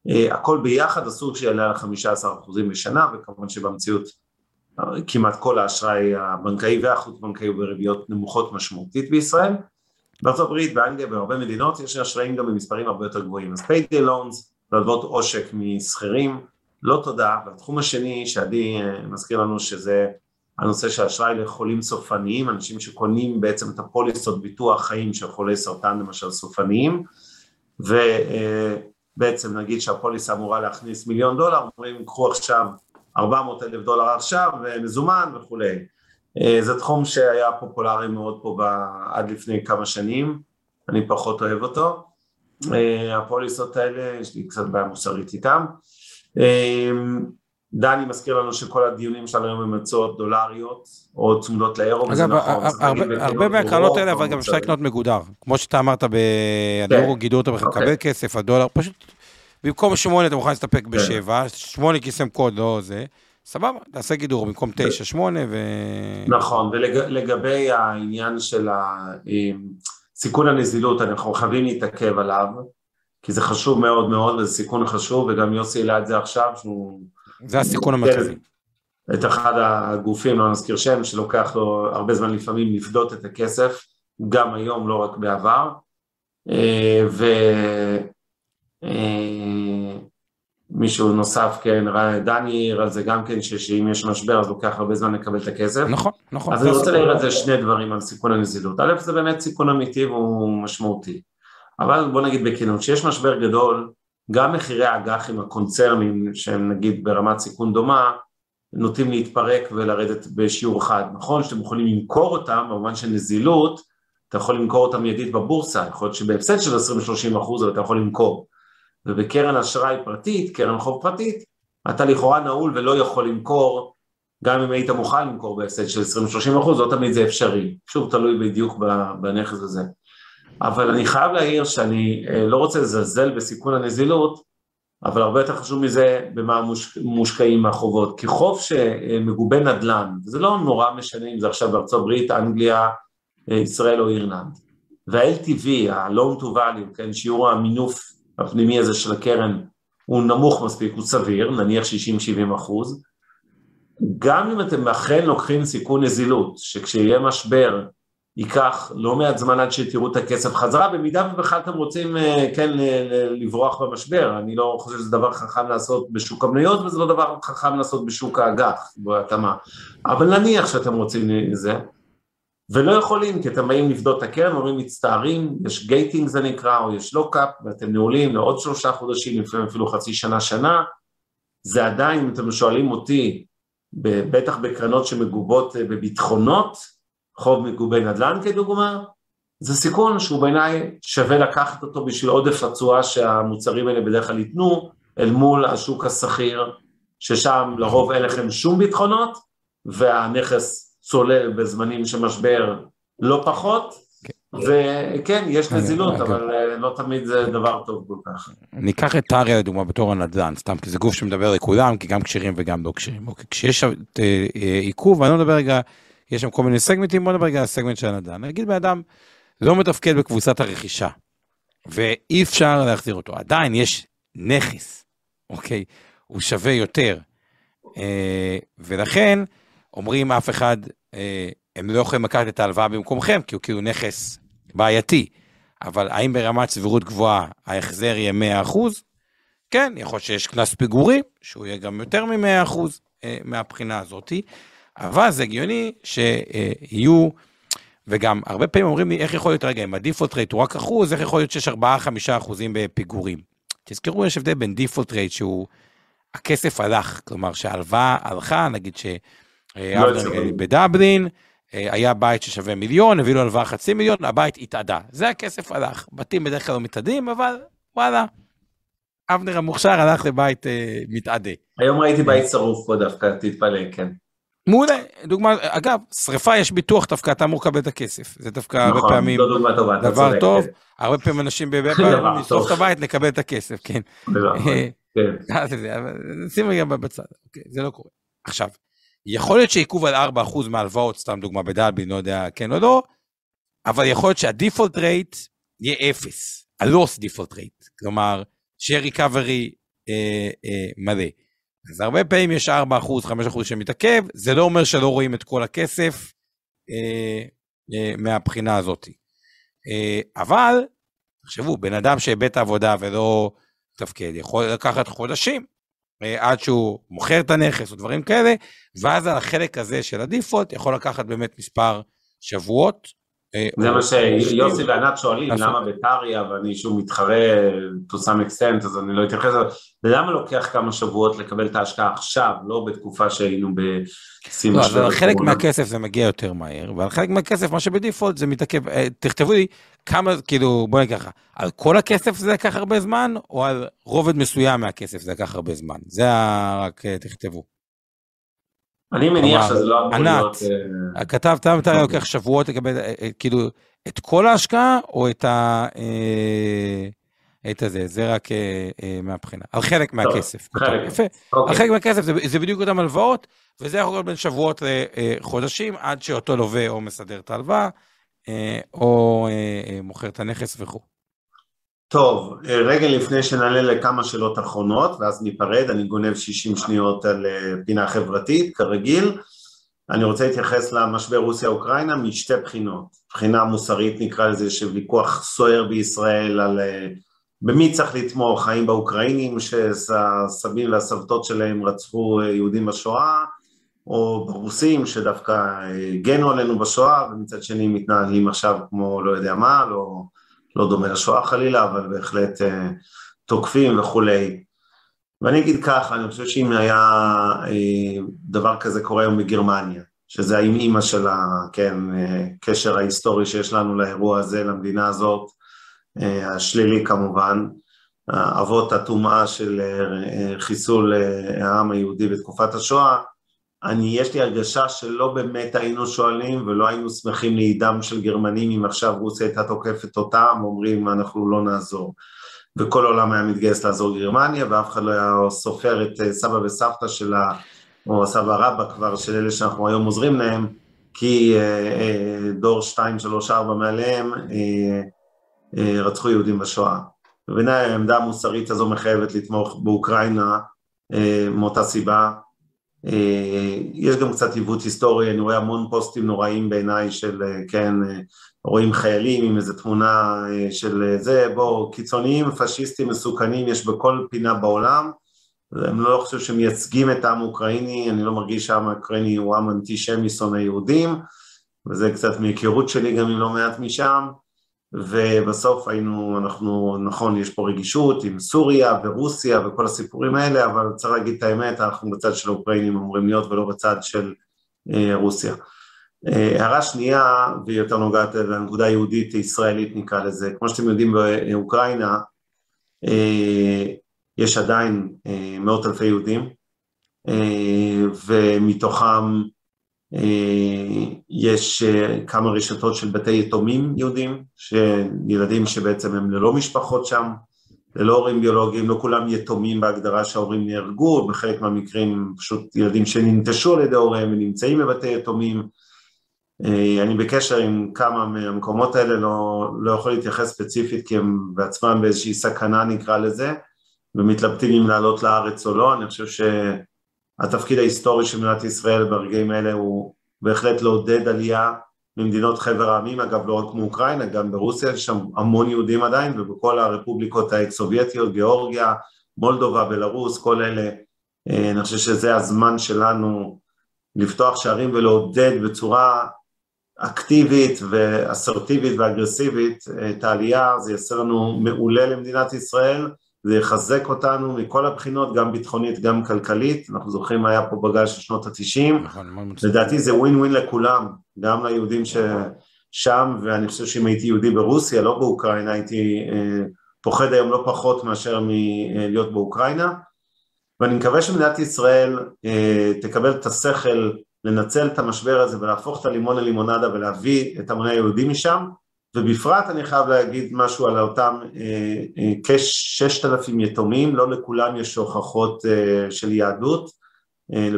אה, הכל ביחד אסור שיעלה על 15 אחוזים בשנה, וכמובן שבמציאות כמעט כל האשראי הבנקאי והחוץ בנקאי הוא בריביות נמוכות משמעותית בישראל. הברית, באנגליה, בהרבה מדינות יש אשראים גם במספרים הרבה יותר גבוהים. אז פיידי לונס, להלוות עושק משכירים, לא תודה. והתחום השני שעדי אה, מזכיר לנו שזה הנושא של אשראי לחולים סופניים, אנשים שקונים בעצם את הפוליסות ביטוח חיים של חולי סרטן למשל סופניים, ובעצם נגיד שהפוליסה אמורה להכניס מיליון דולר, אומרים קחו עכשיו 400 אלף דולר עכשיו, מזומן וכולי. אה, זה תחום שהיה פופולרי מאוד פה עד לפני כמה שנים, אני פחות אוהב אותו. אה, הפוליסות האלה, יש לי קצת בעיה מוסרית איתם. אה, דני מזכיר לנו שכל הדיונים שלנו היום הם הצעות דולריות או צמודות לאירו, אגב, נכון, הרבה מהקרנות האלה אבל גם אפשר לקנות מגודר, כמו שאתה אמרת, ביורו כן. גידור אותו בכלל, אוקיי. לקבל כסף, הדולר, פשוט במקום שמונה אתה מוכן להסתפק כן. בשבע, שמונה כיסם קוד, לא זה, סבבה, תעשה גידור במקום תשע, שמונה ו... נכון, ולגבי העניין של סיכון הנזילות, אנחנו חייבים להתעכב עליו, כי זה חשוב מאוד מאוד, וזה סיכון חשוב, וגם יוסי העלה את זה עכשיו, שהוא... זה הסיכון המרכזי. את אחד הגופים, לא נזכיר שם, שלוקח לו הרבה זמן לפעמים לפדות את הכסף, גם היום, לא רק בעבר. אה, ו... אה, מישהו נוסף, כן, דני העיר על זה גם כן, שאם יש משבר אז לוקח הרבה זמן לקבל את הכסף. נכון, נכון. אז אני רוצה להעיר על זה שני דברים על סיכון הנזילות. א', זה באמת סיכון אמיתי והוא משמעותי. אבל בוא נגיד בכנות, כשיש משבר גדול, גם מחירי האג"חים הקונצרנים, שהם נגיד ברמת סיכון דומה, נוטים להתפרק ולרדת בשיעור חד. נכון שאתם יכולים למכור אותם במובן של נזילות, אתה יכול למכור אותם מיידית בבורסה, יכול להיות שבהפסד של 20-30 אחוז, אבל אתה יכול למכור. ובקרן אשראי פרטית, קרן חוב פרטית, אתה לכאורה נעול ולא יכול למכור, גם אם היית מוכן למכור בהפסד של 20-30 אחוז, לא תמיד זה אפשרי, שוב תלוי בדיוק בנכס הזה. אבל אני חייב להעיר שאני אה, לא רוצה לזלזל בסיכון הנזילות, אבל הרבה יותר חשוב מזה במה מושקעים מהחובות, כי חוב שמגובה נדל"ן, זה לא נורא משנה אם זה עכשיו בארצות הברית, אנגליה, אה, ישראל או אירלנד, וה-LTV, ה-Loan to Value, כן, שיעור המינוף הפנימי הזה של הקרן הוא נמוך מספיק, הוא סביר, נניח 60-70 אחוז, גם אם אתם אכן לוקחים סיכון נזילות, שכשיהיה משבר ייקח לא מעט זמן עד שתראו את הכסף חזרה, במידה ובכלל אתם רוצים אה, כן לברוח במשבר, אני לא חושב שזה דבר חכם לעשות בשוק המניות וזה לא דבר חכם לעשות בשוק האג"ח, בהתאמה, אבל נניח שאתם רוצים זה, ולא יכולים, כי אתם באים לפדות את הקרן, אומרים מצטערים, יש גייטינג זה נקרא, או יש לוקאפ, ואתם נעולים לעוד שלושה חודשים, לפעמים אפילו חצי שנה, שנה, זה עדיין, אם אתם שואלים אותי, בטח בקרנות שמגובות אה, בביטחונות, חוב מגובי נדל"ן כדוגמה, זה סיכון שהוא בעיניי שווה לקחת אותו בשביל עודף התשואה שהמוצרים האלה בדרך כלל ייתנו, אל מול השוק השכיר, ששם לרוב אין לכם שום ביטחונות, והנכס צולל בזמנים של משבר לא פחות. כן. וכן, יש נזילות, אבל אה, לא תמיד זה דבר טוב כל כך. ניקח את טריה לדוגמה בתור הנדל"ן, סתם כי זה גוף שמדבר לכולם, כי גם כשרים וגם לא כשרים. אוקיי, כשיש אה, אה, עיכוב, אני לא מדבר רגע, יש שם כל מיני סגמנטים, בוא נדבר רגע על הסגמנט של הנדל"ן. נגיד בן אדם לא מתפקד בקבוצת הרכישה, ואי אפשר להחזיר אותו. עדיין יש נכס, אוקיי? הוא שווה יותר. ולכן, אומרים אף אחד, הם לא יכולים לקחת את ההלוואה במקומכם, כי הוא כאילו נכס בעייתי. אבל האם ברמת סבירות גבוהה ההחזר יהיה 100%? כן, יכול להיות שיש קנס פיגורים, שהוא יהיה גם יותר מ-100% אה, מהבחינה הזאתי, אבל זה הגיוני שיהיו, וגם הרבה פעמים אומרים לי, איך יכול להיות, רגע, אם הדיפולט רייט הוא רק אחוז, איך יכול להיות שיש 4-5 אחוזים בפיגורים? תזכרו, יש הבדל בין דיפולט רייט שהוא, הכסף הלך, כלומר שההלוואה הלכה, נגיד ש... לא בדבלין, אה, היה בית ששווה מיליון, הביא לו הלוואה חצי מיליון, הבית התאדה. זה הכסף הלך. בתים בדרך כלל לא מתאדים, אבל וואלה, אבנר המוכשר הלך לבית אה, מתאדה. היום ראיתי בית שרוף פה דווקא, תתפלא, כן. מעולה, דוגמה, אגב, שריפה יש ביטוח דווקא, אתה אמור לקבל את הכסף. זה דווקא נכון, הרבה פעמים לא טובה, דבר טוב, כן. הרבה פעמים אנשים בבית נשרוף את הבית, נקבל את הכסף, כן. כן. שים רגע בצד, אוקיי, זה לא קורה. עכשיו, יכול להיות שעיכוב על 4% מהלוואות, סתם דוגמה בדלבין, לא יודע כן או לא, אבל יכול להיות שהדיפולט רייט יהיה 0, הלוס דיפולט רייט, כלומר, שיהיה ריקאברי אה, אה, מלא. אז הרבה פעמים יש 4%, 5% שמתעכב, זה לא אומר שלא רואים את כל הכסף אה, אה, מהבחינה הזאת. אה, אבל, תחשבו, בן אדם שאיבד את העבודה ולא תפקד, יכול לקחת חודשים עד שהוא מוכר את הנכס או דברים כאלה, ואז על החלק הזה של הדיפולט יכול לקחת באמת מספר שבועות. אה, זה מה שיוסי וענת שואלים, למה בטריה ואני שוב מתחרה to some extent, אז אני לא אתייחס לזה, ולמה לוקח כמה שבועות לקבל את ההשקעה עכשיו, לא בתקופה שהיינו בשיא לא, משבר. על חלק מהכסף זה מגיע יותר מהר, ועל חלק מהכסף, מה שבדיפולט זה מתעכב, אה, תכתבו לי כמה, כאילו, בוא נגיד ככה, על כל הכסף זה לקח הרבה זמן, או על רובד מסוים מהכסף זה לקח הרבה זמן? זה רק תכתבו. אני מניח שזה לא אמור להיות... ענת, כתבת מתי אוקיי. לוקח שבועות לקבל, אה, אה, כאילו, את כל ההשקעה, או את ה... אה, את הזה, זה רק מהבחינה, על חלק מהכסף. חלק. יפה. אוקיי. על חלק מהכסף, זה בדיוק אותם הלוואות, וזה יכול להיות בין שבועות לחודשים, עד שאותו לווה או מסדר את ההלוואה, או מוכר את הנכס וכו'. טוב, רגע לפני שנעלה לכמה שאלות אחרונות, ואז ניפרד, אני גונב 60 שניות על אה, פינה חברתית, כרגיל. אני רוצה להתייחס למשבר רוסיה-אוקראינה משתי בחינות. בחינה מוסרית נקרא לזה, שוויכוח סוער בישראל על אה, במי צריך לתמוך, האם באוקראינים שהסבים והסבתות שלהם רצחו אה, יהודים בשואה, או ברוסים שדווקא הגנו עלינו בשואה, ומצד שני מתנהלים עכשיו כמו לא יודע מה, לא... לא דומה לשואה חלילה, אבל בהחלט אה, תוקפים וכולי. ואני אגיד ככה, אני חושב שאם היה אה, דבר כזה קורה היום בגרמניה, שזה האם אימא של הקשר כן, ההיסטורי שיש לנו לאירוע הזה, למדינה הזאת, אה, השלילי כמובן, אבות הטומאה של חיסול העם היהודי בתקופת השואה, אני, יש לי הרגשה שלא באמת היינו שואלים ולא היינו שמחים לעידם של גרמנים אם עכשיו רוסיה הייתה תוקפת אותם, אומרים אנחנו לא נעזור. וכל העולם היה מתגייס לעזור גרמניה ואף אחד לא היה סופר את אה, סבא וסבתא שלה, או סבא רבא כבר, של אלה שאנחנו היום עוזרים להם, כי אה, אה, דור 2, 3, 4 מעליהם רצחו יהודים בשואה. ובעיניי העמדה המוסרית הזו מחייבת לתמוך באוקראינה מאותה סיבה, יש גם קצת עיוות היסטורי, אני רואה המון פוסטים נוראים בעיניי של, אה, כן, אה, רואים חיילים עם איזה תמונה של זה, בואו, קיצוניים, פשיסטים, מסוכנים, יש בכל פינה בעולם, אני לא חושב שמייצגים את העם האוקראיני, אני לא מרגיש שהעם האוקראיני הוא עם אנטישמי שונא יהודים, וזה קצת מהיכרות שלי גם עם לא מעט משם, ובסוף היינו, אנחנו, נכון, יש פה רגישות עם סוריה ורוסיה וכל הסיפורים האלה, אבל צריך להגיד את האמת, אנחנו בצד של האוקראינים אמורים להיות ולא בצד של אה, רוסיה. אה, הערה שנייה, והיא יותר נוגעת לנקודה היהודית ישראלית נקרא לזה, כמו שאתם יודעים באוקראינה, אה, יש עדיין אה, מאות אלפי יהודים, אה, ומתוכם יש כמה רשתות של בתי יתומים יהודים, ילדים שבעצם הם ללא משפחות שם, ללא הורים ביולוגיים, לא כולם יתומים בהגדרה שההורים נהרגו, בחלק מהמקרים פשוט ילדים שננטשו על ידי הוריהם ונמצאים בבתי יתומים. אה, אני בקשר עם כמה מהמקומות האלה, לא, לא יכול להתייחס ספציפית כי הם בעצמם באיזושהי סכנה נקרא לזה, ומתלבטים אם לעלות לארץ או לא, אני חושב שהתפקיד ההיסטורי של מדינת ישראל ברגעים האלה הוא בהחלט לעודד עלייה ממדינות חבר העמים, אגב לא רק מאוקראינה, גם ברוסיה יש שם המון יהודים עדיין, ובכל הרפובליקות האקס-סובייטיות, גיאורגיה, מולדובה, בלרוס, כל אלה, אה, אני חושב שזה הזמן שלנו לפתוח שערים ולעודד בצורה אקטיבית ואסרטיבית ואגרסיבית את העלייה, זה יעשה לנו מעולה למדינת ישראל, זה יחזק אותנו מכל הבחינות, גם ביטחונית, גם כלכלית, אנחנו זוכרים מה היה פה בגל של שנות התשעים, נכון, לדעתי זה ווין ווין לכולם, גם ליהודים ששם, ואני חושב שאם הייתי יהודי ברוסיה, לא באוקראינה, הייתי אה, פוחד היום לא פחות מאשר מלהיות באוקראינה, ואני מקווה שמדינת ישראל אה, תקבל את השכל לנצל את המשבר הזה ולהפוך את הלימון ללימונדה ולהביא את המוני היהודים משם, ובפרט אני חייב להגיד משהו על אותם אה, אה, כששת אלפים יתומים, לא לכולם יש הוכחות אה, של יהדות,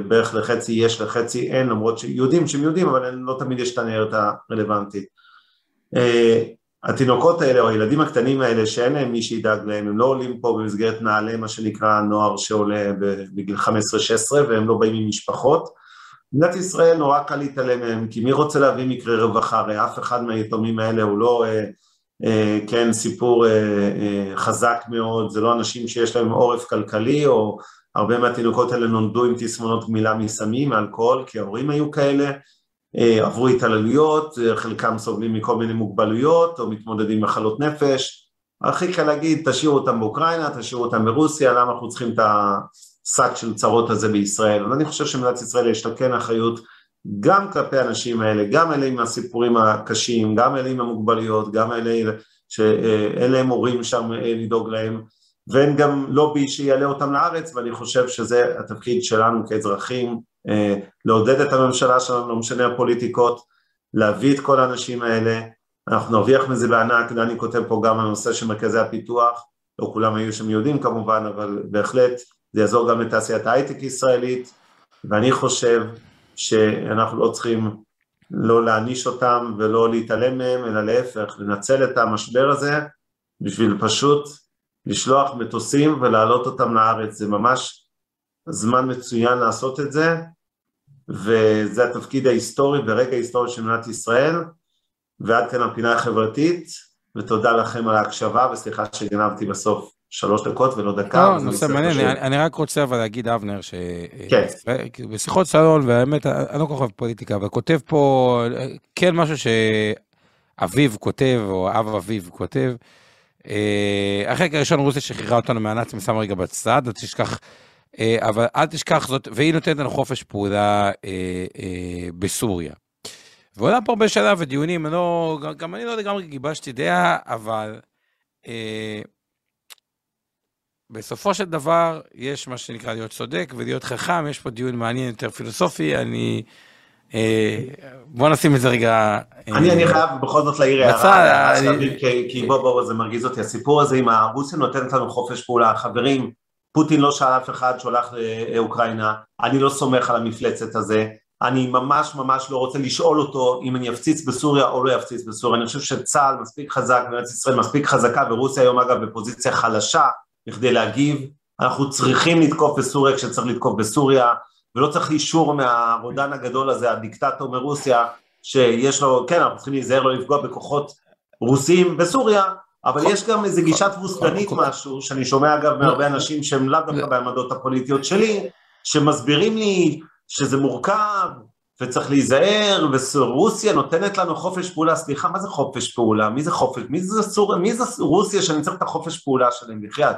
בערך לחצי יש לחצי אין, למרות שיהודים שהם יהודים, אבל לא תמיד יש את הנהרת הרלוונטית. התינוקות האלה או הילדים הקטנים האלה שאין להם מי שידאג להם, הם לא עולים פה במסגרת נעל"ה, מה שנקרא נוער שעולה בגיל 15-16 והם לא באים עם משפחות, מדינת ישראל נורא קל להתעלם מהם, כי מי רוצה להביא מקרה רווחה? הרי אף אחד מהיתומים האלה הוא לא, אה, אה, כן, סיפור אה, אה, חזק מאוד, זה לא אנשים שיש להם עורף כלכלי, או הרבה מהתינוקות האלה נולדו עם תסמונות גמילה מסמים, מאלכוהול, כי ההורים היו כאלה, אה, עברו התעללויות, אה, חלקם סובלים מכל מיני מוגבלויות, או מתמודדים עם מחלות נפש, הכי קל להגיד, תשאירו אותם באוקראינה, תשאירו אותם ברוסיה, למה אנחנו צריכים את ה... שק של צרות הזה בישראל, ואני חושב שמדינת ישראל יש לה כן אחריות גם כלפי האנשים האלה, גם אלה עם הסיפורים הקשים, גם אלה עם המוגבלויות, גם אלה שאין להם הורים שם אה, לדאוג להם, ואין גם לובי שיעלה אותם לארץ, ואני חושב שזה התפקיד שלנו כאזרחים, אה, לעודד את הממשלה שלנו, לא משנה הפוליטיקות, להביא את כל האנשים האלה, אנחנו נרוויח מזה בענק, דני כותב פה גם על הנושא של מרכזי הפיתוח, לא כולם היו שם יהודים כמובן, אבל בהחלט זה יעזור גם לתעשיית ההייטק ישראלית, ואני חושב שאנחנו לא צריכים לא להעניש אותם ולא להתעלם מהם, אלא להפך, לנצל את המשבר הזה בשביל פשוט לשלוח מטוסים ולהעלות אותם לארץ, זה ממש זמן מצוין לעשות את זה, וזה התפקיד ההיסטורי ורגע היסטורי של מדינת ישראל, ועד כאן הפינה החברתית, ותודה לכם על ההקשבה, וסליחה שגנבתי בסוף שלוש דקות ולא דקה. לא, נושא מעניין, אני, אני רק רוצה אבל להגיד, אבנר, שבשיחות כן. סלון, והאמת, אני לא כל כך אוהב פוליטיקה, אבל כותב פה, כן משהו שאביו כותב, או אב אביו כותב, אה, החלק הראשון רוסיה שחררה אותנו מהנאצים, שמה רגע בצד, אל תשכח, אה, אבל אל תשכח זאת, והיא נותנת לנו חופש פעולה אה, בסוריה. ועולה פה הרבה שאלה ודיונים, לא, גם אני לא לגמרי גיבשתי דעה, אבל בסופו של דבר, יש מה שנקרא להיות צודק ולהיות חכם, יש פה דיון מעניין יותר פילוסופי, אני... אה, בוא נשים את זה רגע... אה, אני, אני חייב בכל זאת להעיר הערה, כי בוא בוא זה מרגיז אותי, הסיפור הזה עם הרוסיה נותנת לנו חופש פעולה, חברים, פוטין לא שאל אף אחד שהולך לאוקראינה, אני לא סומך על המפלצת הזה, אני ממש ממש לא רוצה לשאול אותו אם אני אפציץ בסוריה או לא אפציץ בסוריה, אני חושב שצה"ל מספיק חזק, מדינת ישראל מספיק חזקה, ורוסיה היום אגב בפוזיציה חלשה, בכדי להגיב, אנחנו צריכים לתקוף בסוריה כשצריך לתקוף בסוריה, ולא צריך אישור מהרודן הגדול הזה, הדיקטטור מרוסיה, שיש לו, כן, אנחנו צריכים להיזהר לא לפגוע בכוחות רוסים בסוריה, אבל יש גם איזו גישה תבוסתנית משהו, שאני שומע אגב מהרבה אנשים שהם לאו דווקא בעמדות הפוליטיות שלי, שמסבירים לי שזה מורכב, וצריך להיזהר, ורוסיה נותנת לנו חופש פעולה, סליחה, מה זה חופש פעולה? מי זה חופש? מי זה, סור... מי זה רוסיה שאני צריך את החופש פעולה שלהם, בחייאת?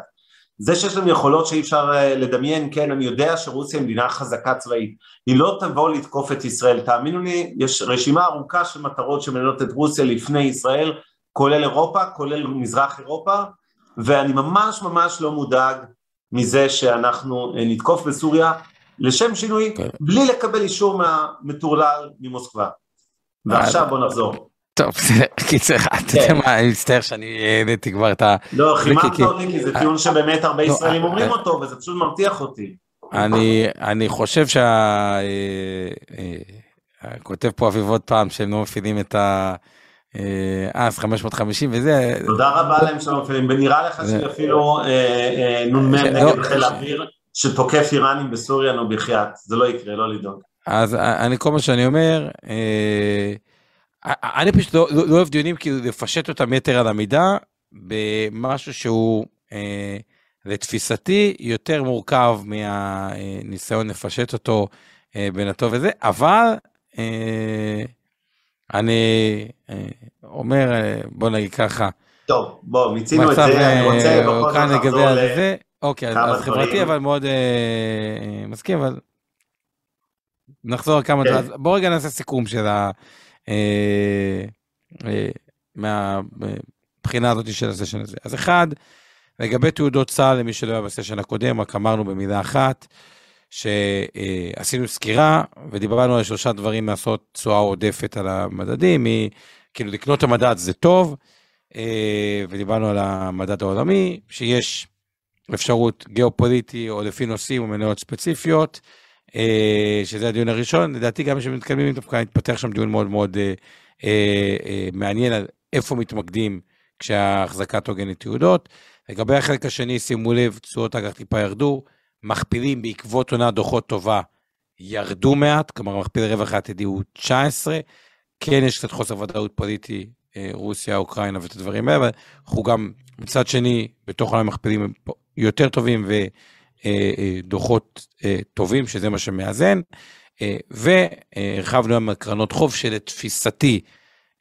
זה שיש להם יכולות שאי אפשר אה, לדמיין, כן, אני יודע שרוסיה היא מדינה חזקה צבאית, היא לא תבוא לתקוף את ישראל, תאמינו לי, יש רשימה ארוכה של מטרות שמנהלות את רוסיה לפני ישראל, כולל אירופה, כולל מזרח אירופה, ואני ממש ממש לא מודאג מזה שאנחנו אה, נתקוף בסוריה, לשם שינוי, כן. בלי לקבל אישור מהמטורלל ממוסקבה. ועכשיו בוא נחזור. טוב, קיצר, אתה יודע מה, אני מצטער שאני העליתי כבר את ה... לא, חיממת כי- אותי, כי זה טיעון שבאמת הרבה לא, ישראלים אה, אומרים אה. אותו, וזה פשוט מרתיח אותי. אני, חושב שה... אה, כותב פה אביב עוד פעם שהם לא מפעילים את ה... אה, אז 550 וזה, תודה רבה להם שלא מפעילים, ונראה לך שאפילו נ"מ נגד לא, חיל האוויר שתוקף איראנים בסוריה, נו בחייאת, זה לא יקרה, לא לדאוג. אז אני כל מה שאני אומר, אה, אני פשוט לא, לא, לא אוהב דיונים כאילו לפשט אותם יתר על המידה במשהו שהוא אה, לתפיסתי יותר מורכב מהניסיון לפשט אותו אה, בין הטוב וזה, אבל אה, אני אה, אומר, אה, בוא נגיד ככה, טוב, בוא, מיצינו את זה, אני רוצה אה, בכל זאת לחזור ל... אוקיי, אז- אז חברתי דברים. אבל מאוד אה, אה, מסכים, אבל נחזור כמה כן. דברים, אז בוא רגע נעשה סיכום של ה... אה, אה, מהבחינה הזאת של הסשן הזה. אז אחד, לגבי תעודות צה"ל, למי שלא היה בסשן הקודם, רק אמרנו במילה אחת, שעשינו סקירה ודיברנו על שלושה דברים לעשות תשואה עודפת על המדדים, מ- כאילו לקנות את המדד זה טוב, אה, ודיברנו על המדד העולמי, שיש אפשרות גיאופוליטי או לפי נושאים או מניות ספציפיות, אה, שזה הדיון הראשון, לדעתי גם כשמתקדמים דווקא מתפתח שם דיון מאוד מאוד אה, אה, מעניין על איפה מתמקדים כשההחזקת הוגנת תעודות. לגבי החלק השני, שימו לב, תשואות אג"ח טיפה ירדו, מכפילים בעקבות עונה דוחות טובה ירדו מעט, כלומר מכפיל רווח העתידי הוא 19, כן יש קצת חוסר ודאות פוליטי, רוסיה, אוקראינה ואת הדברים האלה, אנחנו גם מצד שני, בתוך עולם מכפילים יותר טובים ודוחות אה, טובים, שזה מה שמאזן, אה, והרחבנו היום קרנות חוב שלתפיסתי,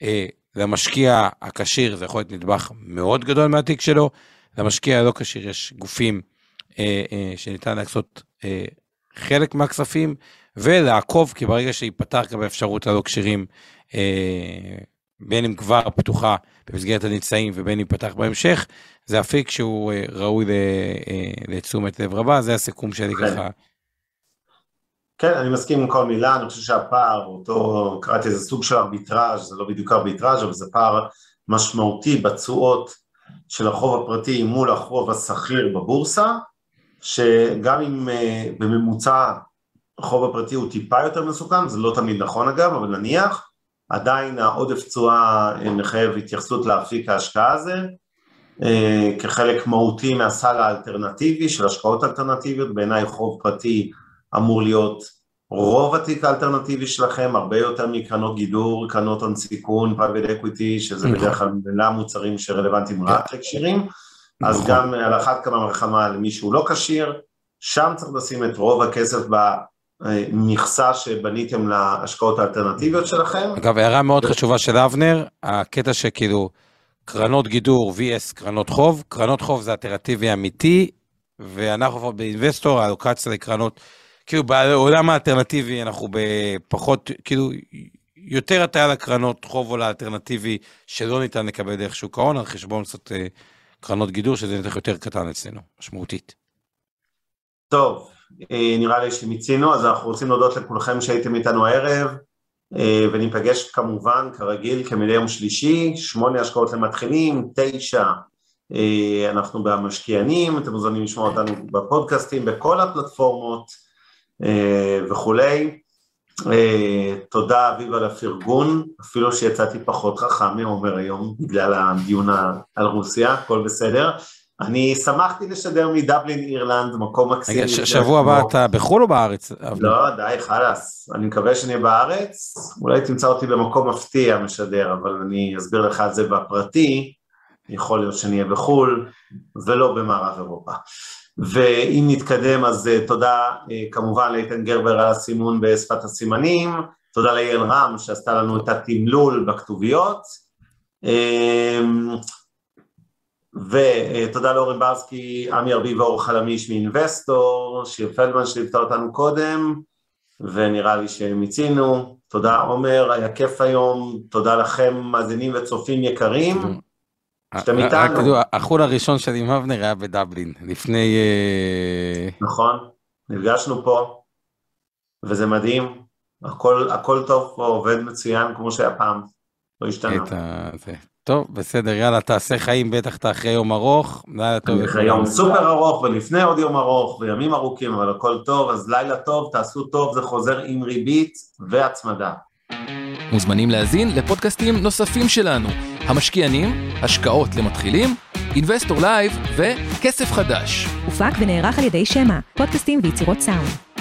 אה, למשקיע הכשיר זה יכול להיות נדבך מאוד גדול מהתיק שלו, למשקיע הלא כשיר יש גופים אה, אה, שניתן אה, חלק מהכספים, ולעקוב, כי ברגע שייפתח גם האפשרות הלא כשירים, אה, בין אם כבר פתוחה במסגרת הנמצאים ובין אם פתח בהמשך, זה אפיק שהוא אה, ראוי אה, לתשומת לב רבה, זה הסיכום שלי כן. ככה. כן, אני מסכים עם כל מילה, אני חושב שהפער, אותו, קראתי איזה סוג של ארביטראז', זה לא בדיוק ארביטראז', אבל זה פער משמעותי בתשואות של החוב הפרטי מול החוב השכיר בבורסה, שגם אם אה, בממוצע החוב הפרטי הוא טיפה יותר מסוכן, זה לא תמיד נכון אגב, אבל נניח, עדיין העודף תשואה אה, מחייב התייחסות לאפיק ההשקעה הזה, אה, כחלק מהותי מהסל האלטרנטיבי של השקעות אלטרנטיביות, בעיניי חוב פרטי אמור להיות רוב התיק האלטרנטיבי שלכם, הרבה יותר מקרנות גידור, קרנות הון סיכון, private equity, שזה נכון. בדרך כלל ממילא מוצרים שרלוונטיים רק לכשירים, אז נכון. גם על אחת כמה וכמה למי שהוא לא כשיר, שם צריך לשים את רוב הכסף במכסה שבניתם להשקעות האלטרנטיביות שלכם. אגב, הערה מאוד חשובה של אבנר, הקטע שכאילו קרנות גידור vs קרנות חוב, קרנות חוב זה אלטרנטיבי אמיתי, ואנחנו פה באינבסטור, האלוקציה לקרנות, כאילו בעולם האלטרנטיבי אנחנו בפחות, כאילו יותר הטיה לקרנות חוב או לאלטרנטיבי שלא ניתן לקבל דרך שוק ההון, על חשבון קצת אה, קרנות גידור, שזה נתח יותר קטן אצלנו, משמעותית. טוב, נראה לי שמיצינו, אז אנחנו רוצים להודות לכולכם שהייתם איתנו הערב, אה, וניפגש כמובן, כרגיל, כמדי יום שלישי, שמונה השקעות למתחילים, תשע, אה, אנחנו במשקיענים, אתם מוזמנים לשמוע אותנו בפודקאסטים, בכל הפלטפורמות אה, וכולי. אה, תודה אביב על הפרגון, אפילו שיצאתי פחות חכם מעומר היום, בגלל הדיון על רוסיה, הכל בסדר. אני שמחתי לשדר מדבלין אירלנד, מקום מקסים. רגע, שבוע הבא אתה בחו"ל או בארץ? לא, די, חלאס. אני מקווה שנהיה בארץ, אולי תמצא אותי במקום מפתיע משדר, אבל אני אסביר לך על זה בפרטי, יכול להיות שנהיה בחו"ל, ולא במערב אירופה. ואם נתקדם, אז uh, תודה uh, כמובן לאיתן גרבר על הסימון בשפת הסימנים, תודה ליעל רם שעשתה לנו את התמלול בכתוביות, um, ותודה לאורן ברסקי, עמי ארביב ואור חלמיש מאינבסטור, שיר פלדמן שליוותה אותנו קודם, ונראה לי שמיצינו. תודה עומר, היה כיף היום, תודה לכם מאזינים וצופים יקרים. שאתם איתנו. החו"ל הראשון שלי עם אבנר היה בדבלין, לפני... אה, נכון, נפגשנו פה. וזה מדהים, הכל, הכל טוב פה, עובד מצוין כמו שהיה פעם, לא השתנה. טוב, בסדר, יאללה, תעשה חיים, בטח אתה אחרי יום ארוך. לילה טוב. אחרי יום סופר ארוך ולפני עוד יום ארוך וימים ארוכים, אבל הכל טוב, אז לילה טוב, תעשו טוב, זה חוזר עם ריבית והצמדה. מוזמנים להאזין לפודקאסטים נוספים שלנו, המשקיענים, השקעות למתחילים, אינבסטור לייב וכסף חדש. הופק ונערך על ידי שמע, פודקאסטים ויצירות סאונד.